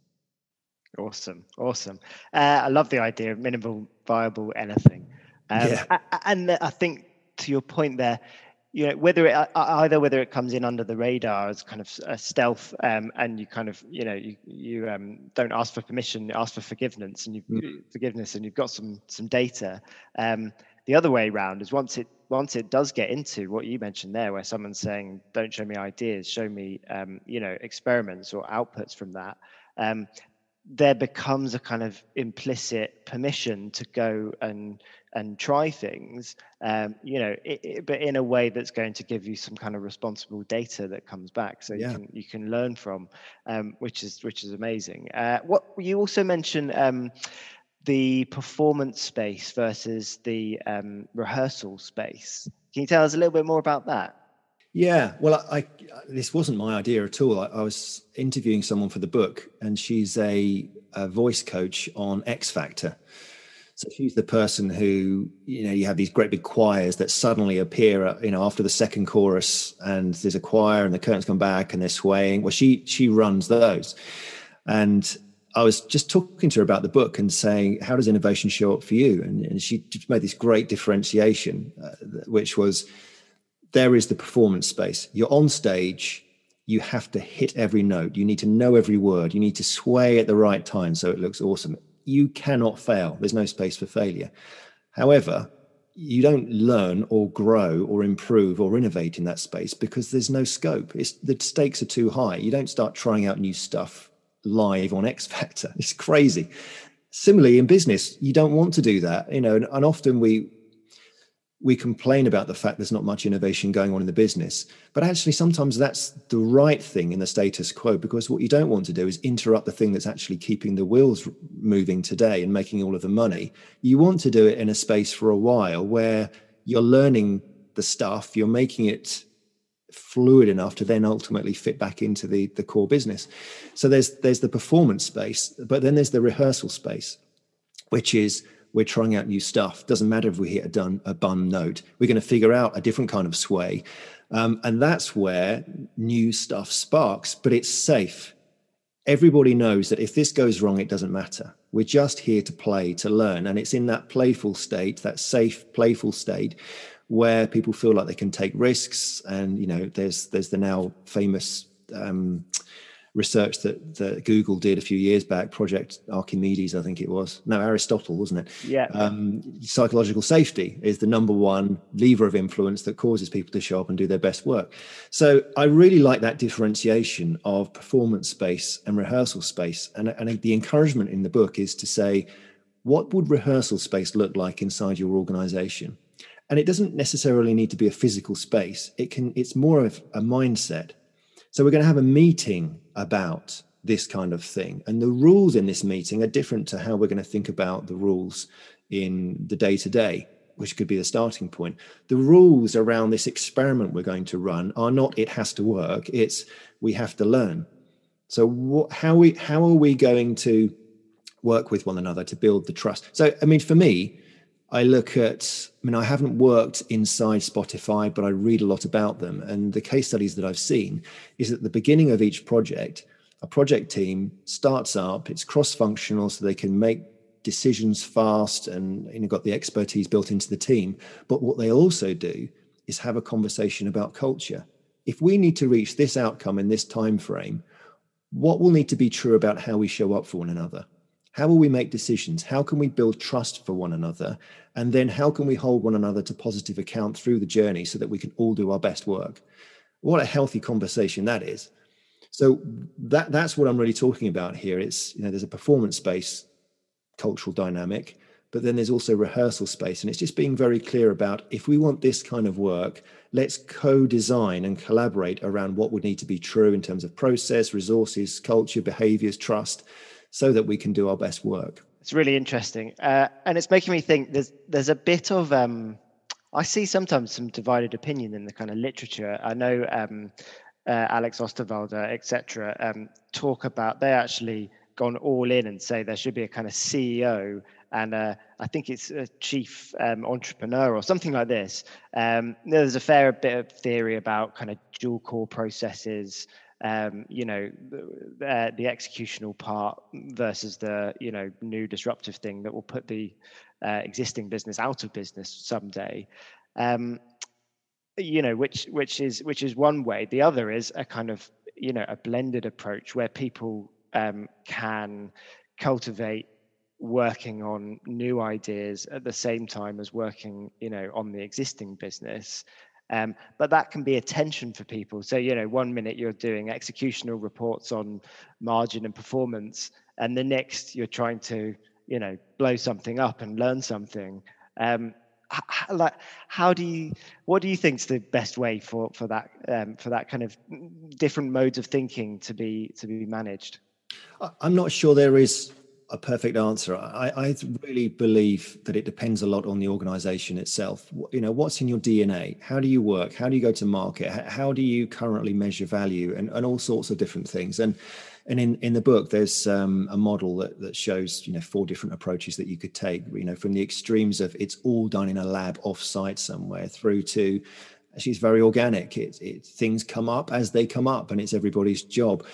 Awesome, awesome. Uh, I love the idea of minimal viable anything. Um, yeah. And I think to your point there, you know whether it either whether it comes in under the radar as kind of a stealth um, and you kind of you know you you um, don't ask for permission ask for forgiveness and you mm. forgiveness and you've got some some data um, the other way around is once it once it does get into what you mentioned there where someone's saying don't show me ideas show me um, you know experiments or outputs from that um, there becomes a kind of implicit permission to go and and try things um, you know it, it, but in a way that's going to give you some kind of responsible data that comes back so yeah. you can you can learn from um, which is which is amazing. Uh, what you also mentioned um, the performance space versus the um, rehearsal space. Can you tell us a little bit more about that
yeah, well, I, I, this wasn't my idea at all. I, I, was interviewing someone for the book, and she's a, a, voice coach on X Factor. So she's the person who, you know, you have these great big choirs that suddenly appear, uh, you know, after the second chorus, and there's a choir, and the curtains come back, and they're swaying. Well, she she runs those, and I was just talking to her about the book and saying, "How does innovation show up for you?" And, and she just made this great differentiation, uh, which was there is the performance space. You're on stage, you have to hit every note. You need to know every word. You need to sway at the right time so it looks awesome. You cannot fail. There's no space for failure. However, you don't learn or grow or improve or innovate in that space because there's no scope. It's, the stakes are too high. You don't start trying out new stuff live on X Factor. It's crazy. Similarly, in business, you don't want to do that. You know, and, and often we we complain about the fact there's not much innovation going on in the business. But actually, sometimes that's the right thing in the status quo because what you don't want to do is interrupt the thing that's actually keeping the wheels moving today and making all of the money. You want to do it in a space for a while where you're learning the stuff, you're making it fluid enough to then ultimately fit back into the, the core business. So there's there's the performance space, but then there's the rehearsal space, which is we're trying out new stuff. Doesn't matter if we hit a done a bun note. We're going to figure out a different kind of sway, um, and that's where new stuff sparks. But it's safe. Everybody knows that if this goes wrong, it doesn't matter. We're just here to play, to learn, and it's in that playful state, that safe, playful state, where people feel like they can take risks. And you know, there's there's the now famous. Um, research that, that Google did a few years back, Project Archimedes, I think it was. No, Aristotle, wasn't it?
Yeah.
Um, psychological safety is the number one lever of influence that causes people to show up and do their best work. So I really like that differentiation of performance space and rehearsal space. And, and the encouragement in the book is to say, what would rehearsal space look like inside your organization? And it doesn't necessarily need to be a physical space. It can, it's more of a mindset so we're going to have a meeting about this kind of thing. And the rules in this meeting are different to how we're going to think about the rules in the day to day, which could be the starting point. The rules around this experiment we're going to run are not it has to work, it's we have to learn. So what, how we how are we going to work with one another to build the trust? So I mean for me, I look at, I mean, I haven't worked inside Spotify, but I read a lot about them. And the case studies that I've seen is at the beginning of each project, a project team starts up, it's cross functional, so they can make decisions fast and you know, got the expertise built into the team. But what they also do is have a conversation about culture. If we need to reach this outcome in this time frame, what will need to be true about how we show up for one another? How will we make decisions? How can we build trust for one another? And then how can we hold one another to positive account through the journey so that we can all do our best work? What a healthy conversation that is. So that that's what I'm really talking about here. It's you know there's a performance space cultural dynamic, but then there's also rehearsal space, and it's just being very clear about if we want this kind of work, let's co-design and collaborate around what would need to be true in terms of process, resources, culture, behaviors, trust so that we can do our best work.
It's really interesting, uh, and it's making me think. There's there's a bit of um, I see sometimes some divided opinion in the kind of literature. I know um, uh, Alex Osterwalder, etc., um, talk about they actually gone all in and say there should be a kind of CEO and uh, I think it's a chief um, entrepreneur or something like this. Um, there's a fair bit of theory about kind of dual core processes um, you know, the, uh, the executional part versus the, you know, new disruptive thing that will put the uh, existing business out of business someday. Um, you know, which which is which is one way. The other is a kind of you know a blended approach where people um, can cultivate working on new ideas at the same time as working you know on the existing business um, but that can be a tension for people. So, you know, one minute you're doing executional reports on margin and performance, and the next you're trying to, you know, blow something up and learn something. Um, how, like, how do you, what do you think is the best way for for that um, for that kind of different modes of thinking to be to be managed?
I'm not sure there is a perfect answer. I, I, really believe that it depends a lot on the organization itself. You know, what's in your DNA? How do you work? How do you go to market? How do you currently measure value and, and all sorts of different things? And and in, in the book, there's um, a model that, that shows, you know, four different approaches that you could take, you know, from the extremes of it's all done in a lab off-site somewhere through to actually it's very organic. It, it, things come up as they come up and it's everybody's job.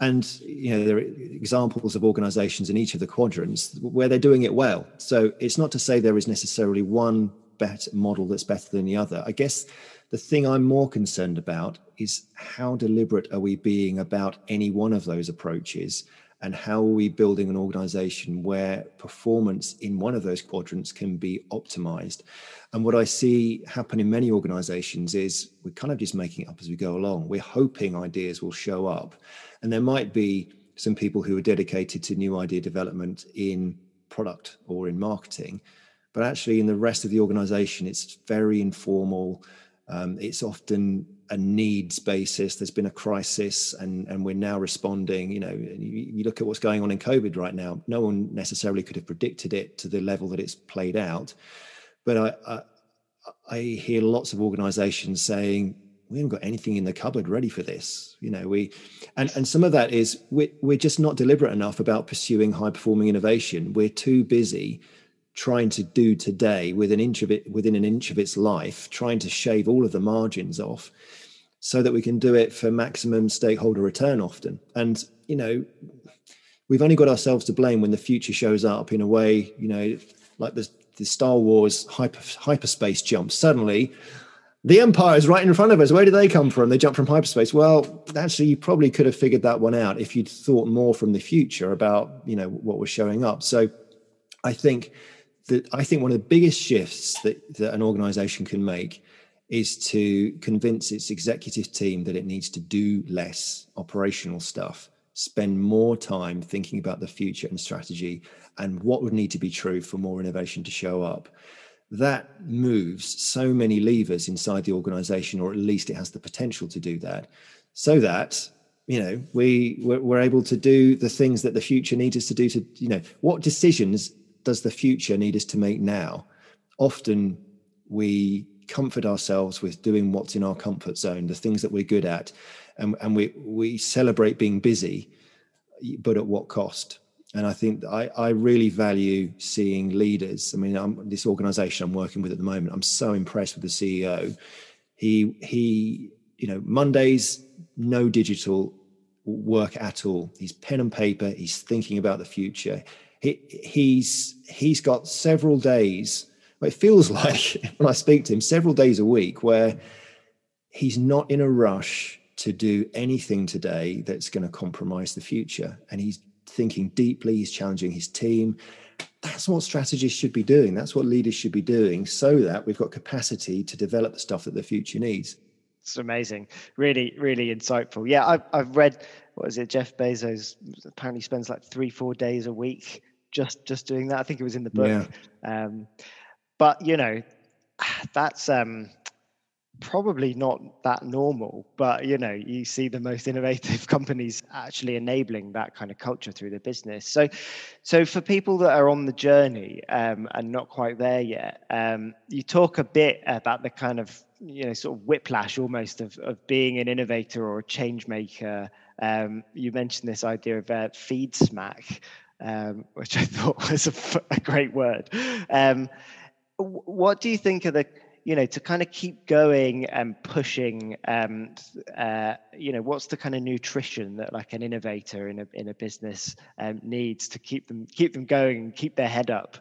And you know there are examples of organisations in each of the quadrants where they're doing it well. So it's not to say there is necessarily one better model that's better than the other. I guess the thing I'm more concerned about is how deliberate are we being about any one of those approaches and how are we building an organization where performance in one of those quadrants can be optimized and what i see happen in many organizations is we're kind of just making it up as we go along we're hoping ideas will show up and there might be some people who are dedicated to new idea development in product or in marketing but actually in the rest of the organization it's very informal um, it's often a needs basis. There's been a crisis, and and we're now responding. You know, you, you, look at what's going on in COVID right now. No one necessarily could have predicted it to the level that it's played out. But I I, I hear lots of organisations saying we haven't got anything in the cupboard ready for this. You know, we and and some of that is we're, we're just not deliberate enough about pursuing high performing innovation. We're too busy trying to do today with an inch of it within an inch of its life, trying to shave all of the margins off so that we can do it for maximum stakeholder return often. And, you know, we've only got ourselves to blame when the future shows up in a way, you know, like the, the Star Wars hyper, hyperspace jump. Suddenly, the Empire is right in front of us. Where did they come from? They jump from hyperspace. Well, actually, you probably could have figured that one out if you'd thought more from the future about, you know, what was showing up. So I think that I think one of the biggest shifts that, that an organization can make is to convince its executive team that it needs to do less operational stuff, spend more time thinking about the future and strategy and what would need to be true for more innovation to show up. That moves so many levers inside the organization, or at least it has the potential to do that, so that you know we we're, able to do the things that the future needs us to do to you know what decisions does the future need us to make now? Often we comfort ourselves with doing what's in our comfort zone, the things that we're good at, and, and we we celebrate being busy, but at what cost? And I think I, I really value seeing leaders. I mean, I'm, this organization I'm working with at the moment, I'm so impressed with the CEO. He he, you know, Mondays no digital work at all. He's pen and paper. He's thinking about the future. He, he's he's got several days. It feels like when I speak to him, several days a week where he's not in a rush to do anything today that's going to compromise the future, and he's thinking deeply, he's challenging his team. That's what strategists should be doing. That's what leaders should be doing so that we've got capacity to develop the stuff that the future needs.
It's amazing. Really, really insightful. Yeah, I've, I've read, what is it, Jeff Bezos apparently spends like three, four days a week just just doing that. I think it was in the book. Yeah. Um, but, you know, that's um, probably not that normal but you know you see the most innovative companies actually enabling that kind of culture through their business. So so for people that are on the journey um, and not quite there yet um, you talk a bit about the kind of you know sort of whiplash almost of, of being an innovator or a change maker. Um, you mentioned this idea of uh, feed smack um, which i thought was a, a great word. Um, what do you think are the you know to kind of keep going and pushing um, uh, you know what's the kind of nutrition that like an innovator in a in a business um, needs to keep them keep them going and keep their head up?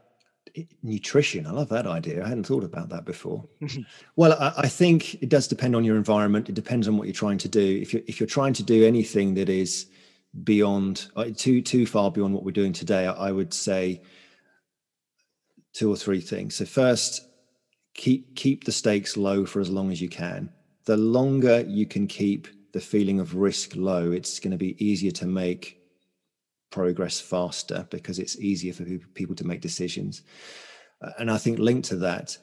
Nutrition. I love that idea. I hadn't thought about that before. Well I, I, think it does depend on your environment. It depends on what you're trying to do. If you're if you're trying to do anything that is beyond uh, too too far beyond what we're doing today I, I would say two or three things. So first keep keep the stakes low for as long as you can. The longer you can keep the feeling of risk low, it's going to be easier to make progress faster because it's easier for people to make decisions. Uh, and I think linked to that,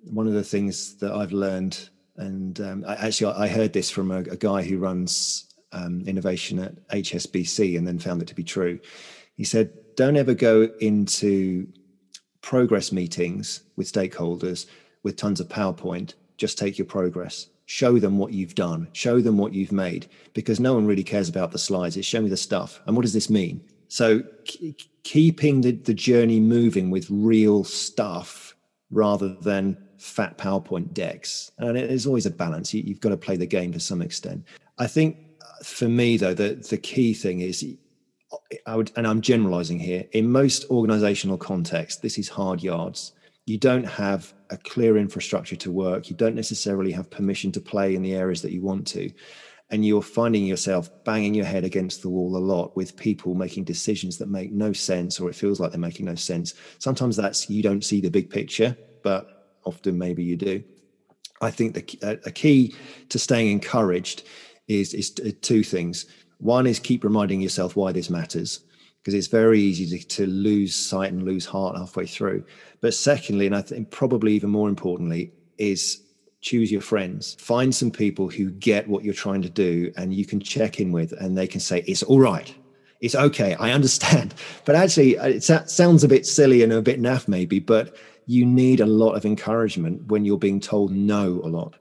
one of the things that I've learned, and um, I, actually I heard this from a, a guy who runs um, innovation at HSBC and then found it to be true. He said, "Don't ever go into progress meetings with stakeholders with tons of PowerPoint. Just take your progress. Show them what you've done. Show them what you've made because no one really cares about the slides. It's show me the stuff. And what does this mean? So keeping the, the journey moving with real stuff rather than fat PowerPoint decks. And it is always a balance. You, have got to play the game to some extent. I think uh, for me, though, the, the key thing is I would, and I'm generalizing here, in most organizational context, this is hard yards you don't have a clear infrastructure to work. You don't necessarily have permission to play in the areas that you want to. And you're finding yourself banging your head against the wall a lot with people making decisions that make no sense or it feels like they're making no sense. Sometimes that's you don't see the big picture, but often maybe you do. I think the a key to staying encouraged is is two things. One is keep reminding yourself why this matters because it's very easy to, to, lose sight and lose heart halfway through. But secondly, and I think probably even more importantly, is choose your friends. Find some people who get what you're trying to do and you can check in with, and they can say, it's all right. It's okay. I understand. But actually, uh, it sounds a bit silly and a bit naff, maybe, but you need a lot of encouragement when you're being told no a lot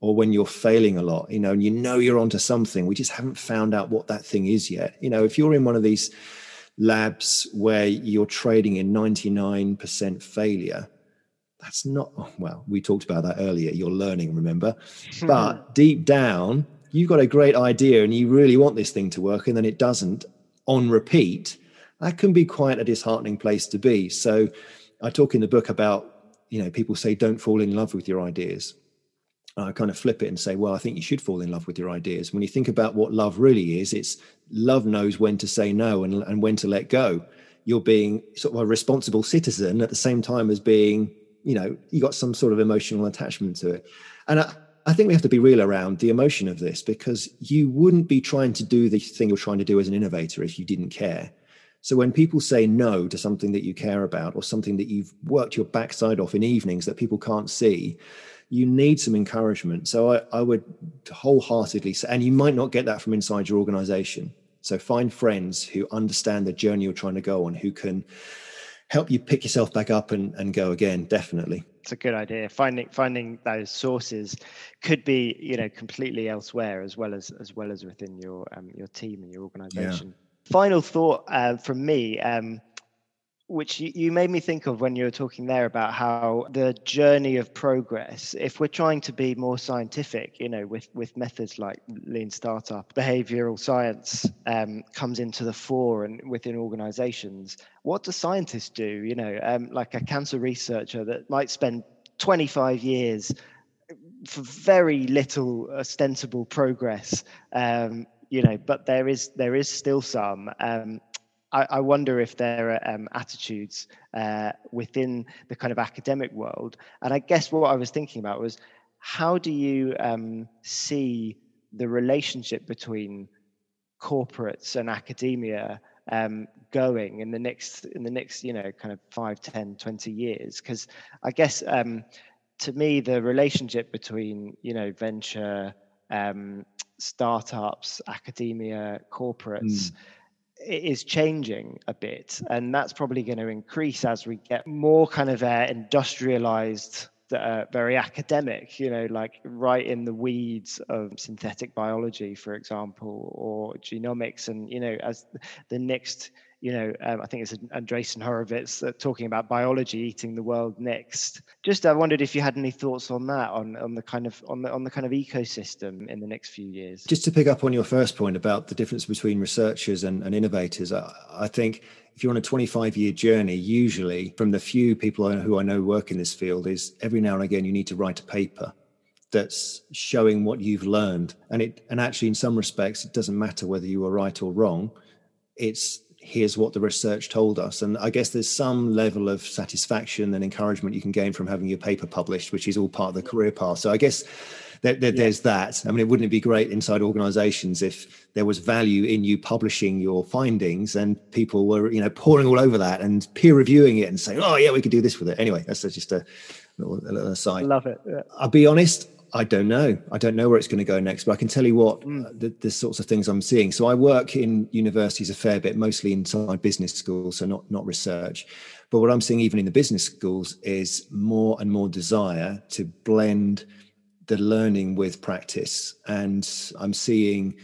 or when you're failing a lot, you know, and you know you're onto something. We just haven't found out what that thing is yet. You know, if you're in one of these labs where you're trading in 99% failure that's not well we talked about that earlier you're learning remember? But deep down you've got a great idea and you really want this thing to work and then it doesn't on repeat. That can be quite a disheartening place to be. So i talk in the book about you know people say don't fall in love with your ideas I kind of flip it and say, well, I think you should fall in love with your ideas. When you think about what love really is, it's love knows when to say no and, and when to let go. You're being sort of a responsible citizen at the same time as being, you know, you got some sort of emotional attachment to it. And I, I think we have to be real around the emotion of this because you wouldn't be trying to do the thing you're trying to do as an innovator if you didn't care. So when people say no to something that you care about or something that you've worked your backside off in evenings that people can't see, you need some encouragement. So I, I would wholeheartedly say, and you might not get that from inside your organization. So find friends who understand the journey you're trying to go on, who can help you pick yourself back up and, and go again. Definitely.
It's a good idea. Finding finding those sources could be, you know, completely elsewhere as well as as well as within your um, your team and your organization. final thought uh, from me. Um, which you, made me think of when you were talking there about how the journey of progress if we're trying to be more scientific you know with with methods like lean startup behavioral science um, comes into the fore and within organizations what do scientists do? You know um, like a cancer researcher that might spend 25 years for very little ostensible progress um, you know but there is there is still some um, I, I wonder if there are um, attitudes uh, within the kind of academic world. And I guess what I was thinking about was how do you um, see the relationship between corporates and academia um, going in the next in the next you know kind of 5 10 20 years because i guess um, to me the relationship between you know venture um, startups academia corporates mm is changing a bit, and that's probably going to increase as we get more kind of uh, industrialized are very academic, you know, like right in the weeds of synthetic biology, for example, or genomics. And, you know, as the next you know, um, I think it's Andreessen Horowitz uh, talking about biology eating the world next. Just I wondered if you had any thoughts on that, on on the kind of on the on the kind of ecosystem in the next few years.
Just to pick up on your first point about the difference between researchers and, and innovators, I, I think if you're on a 25 year journey, usually from the few people who I know work in this field, is every now and again you need to write a paper that's showing what you've learned and it and actually in some respects it doesn't matter whether you were right or wrong it's here's what the research told us. And I guess there's some level of satisfaction and encouragement you can gain from having your paper published, which is all part of the career path. So I guess there, there, yeah. there's that. I mean, it wouldn't it be great inside organizations if there was value in you publishing your findings and people were, you know, pouring all over that and peer reviewing it and saying, oh, yeah, we could do this with it. Anyway, that's just a little, a little aside.
Love it. Yeah.
I'll be honest, I don't know. I don't know where it's going to go next, but I can tell you what mm. the, the, sorts of things I'm seeing. So I work in universities a fair bit, mostly inside business schools, so not not research. But what I'm seeing even in the business schools is more and more desire to blend the learning with practice, and I'm seeing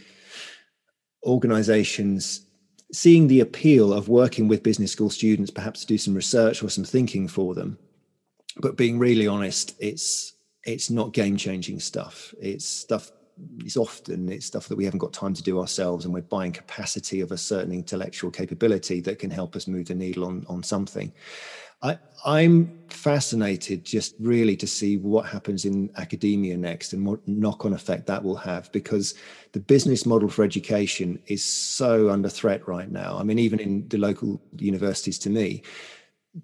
organizations seeing the appeal of working with business school students, perhaps to do some research or some thinking for them. But being really honest, it's it's not game changing stuff. It's stuff. It's often it's stuff that we haven't got time to do ourselves, and we're buying capacity of a certain intellectual capability that can help us move the needle on on something. I, I'm fascinated just really to see what happens in academia next and what knock on effect that will have because the business model for education is so under threat right now. I mean, even in the local universities to me,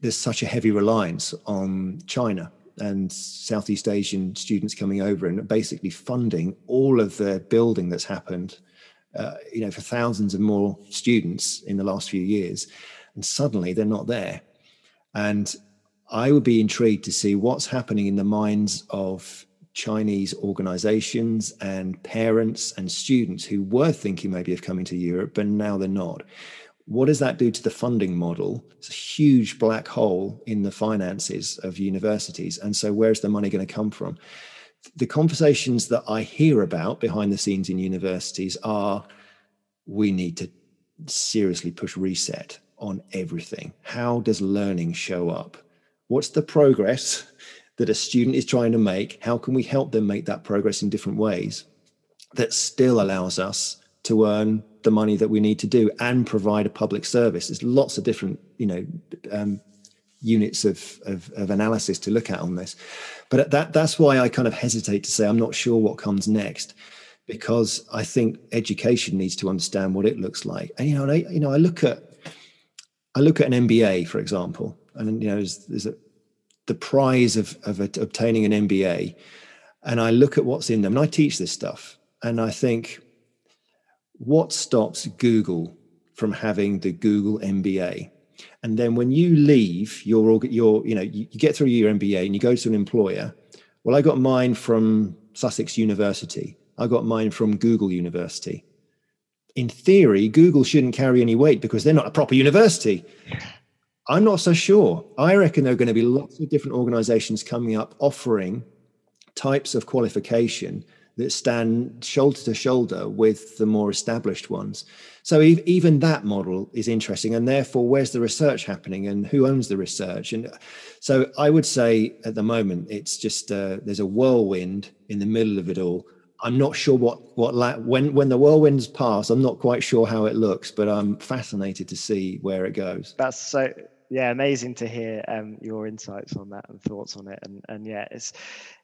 there's such a heavy reliance on China and Southeast Asian students coming over and basically funding all of the building that's happened, uh, you know, for thousands of more students in the last few years. And suddenly they're not there. And I would be intrigued to see what's happening in the minds of Chinese organizations and parents and students who were thinking maybe of coming to Europe, but now they're not what does that do to the funding model? It's a huge black hole in the finances of universities. And so, where's the money going to come from? The conversations that I hear about behind the scenes in universities are we need to seriously push reset on everything. How does learning show up? What's the progress that a student is trying to make? How can we help them make that progress in different ways that still allows us to earn the money that we need to do and provide a public service. There's lots of different, you know, um, units of, of, of analysis to look at on this, but that that's why I kind of hesitate to say I'm not sure what comes next, because I think education needs to understand what it looks like. And you know, I, you know, I look at I look at an MBA, for example, and you know, there's, there's a, the prize of of obtaining an MBA, and I look at what's in them, and I teach this stuff, and I think what stops Google from having the Google MBA? And then when you leave your, your you know, you, you get through your MBA and you go to an employer. Well, I got mine from Sussex University. I got mine from Google University. In theory, Google shouldn't carry any weight because they're not a proper university. I'm not so sure. I reckon there are going to be lots of different organizations coming up offering types of qualification that stand shoulder to shoulder with the more established ones. So even that model is interesting, and therefore, where's the research happening, and who owns the research? And so, I would say at the moment, it's just uh, there's a whirlwind in the middle of it all. I'm not sure what what la- when when the whirlwinds pass. I'm not quite sure how it looks, but I'm fascinated to see where it goes.
That's so yeah, amazing to hear um, your insights on that and thoughts on it. And and yeah, it's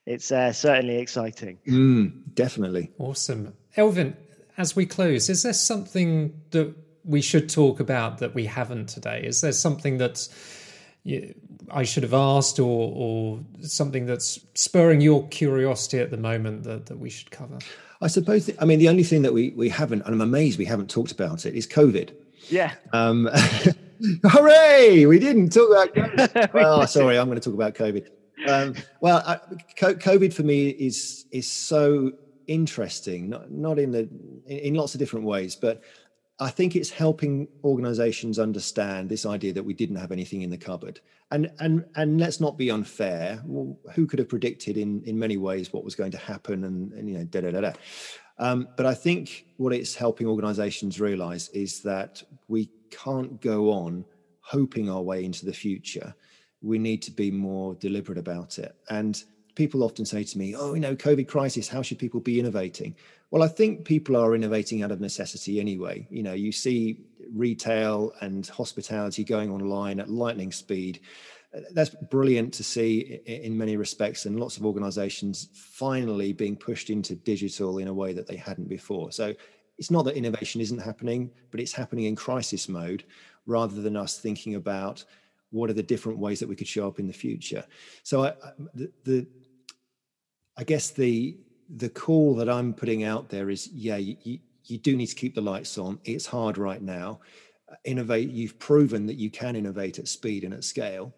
it's uh, certainly exciting.
Mm, definitely
awesome, Elvin. As we close, is there something that we should talk about that we haven't today? Is there something that's I should have asked, or or something that's spurring your curiosity at the moment that, that we should cover?
I suppose. The, I mean, the only thing that we we haven't, and I'm amazed we haven't talked about it, is COVID.
Yeah.
Um, hooray! We didn't talk about. COVID. well, sorry, I'm going to talk about COVID. Um, well, COVID for me is is so interesting. Not not in the in, in lots of different ways, but I think it's helping organizations understand this idea that we didn't have anything in the cupboard. And and and let's not be unfair. Well, who could have predicted in in many ways what was going to happen and, and you know da da da da. Um, but I think what it's helping organizations realize is that we can't go on hoping our way into the future. We need to be more deliberate about it. And people often say to me, "Oh, you know, COVID crisis. How should people be innovating?" Well, I think people are innovating out of necessity anyway. You know, you see retail and hospitality going online at lightning speed. Uh, that's brilliant to see in many respects, and lots of organizations finally being pushed into digital in a way that they hadn't before. So it's not that innovation isn't happening, but it's happening in crisis mode rather than us thinking about what are the different ways that we could show up in the future. So I, the, the I guess the the call that I'm putting out there is, yeah, you, you do need to keep the lights on. It's hard right now. Uh, innovate. You've proven that you can innovate at speed and at scale.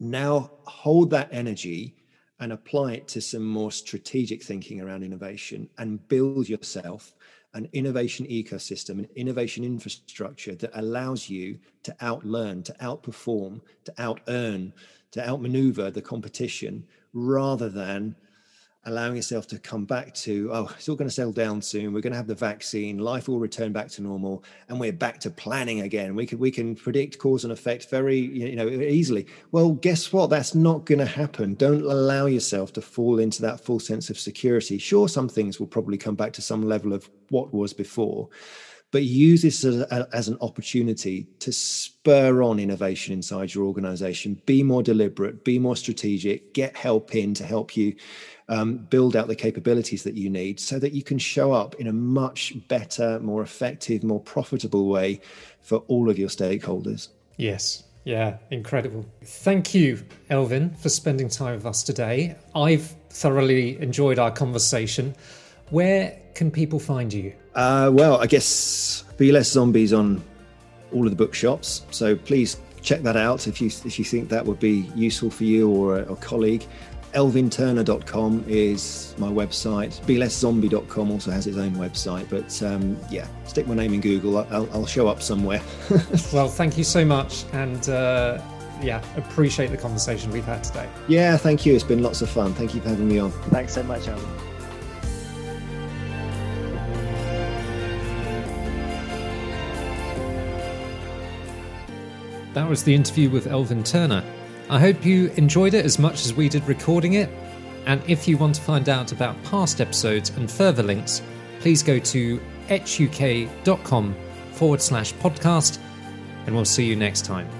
Now hold that energy and apply it to some more strategic thinking around innovation and build yourself an innovation ecosystem, an innovation infrastructure that allows you to outlearn, to outperform, to out earn, to outmaneuver the competition rather than allowing yourself to come back to oh it's all going to settle down soon. We're going to have the vaccine. Life will return back to normal and we're back to planning again. We can we can predict cause and effect very you know easily. Well guess what? That's not going to happen. Don't allow yourself to fall into that full sense of security. Sure some things will probably come back to some level of what was before but use this as, a, as, an opportunity to spur on innovation inside your organization be more deliberate be more strategic get help in to help you um, build out the capabilities that you need so that you can show up in a much better, more effective, more profitable way for all of your stakeholders.
Yes. Yeah, incredible. Thank you, Elvin, for spending time with us today. I've thoroughly enjoyed our conversation. Where can people find you?
Uh, well, I guess Be Less Zombies on all of the bookshops. So please check that out if you if you think that would be useful for you or a, a colleague elvinturner.com is my website. BeLessZombie.com also has its own website. But um, yeah, stick my name in Google. I'll, I'll show up somewhere.
well, thank you so much. And uh, yeah, appreciate the conversation we've had today.
Yeah, thank you. It's been lots of fun. Thank you for having me on.
Thanks so much, Elvin.
That was the interview with Elvin Turner. I hope you enjoyed it as much as we did recording it. And if you want to find out about past episodes and further links, please go to etchuk.com forward slash podcast, and we'll see you next time.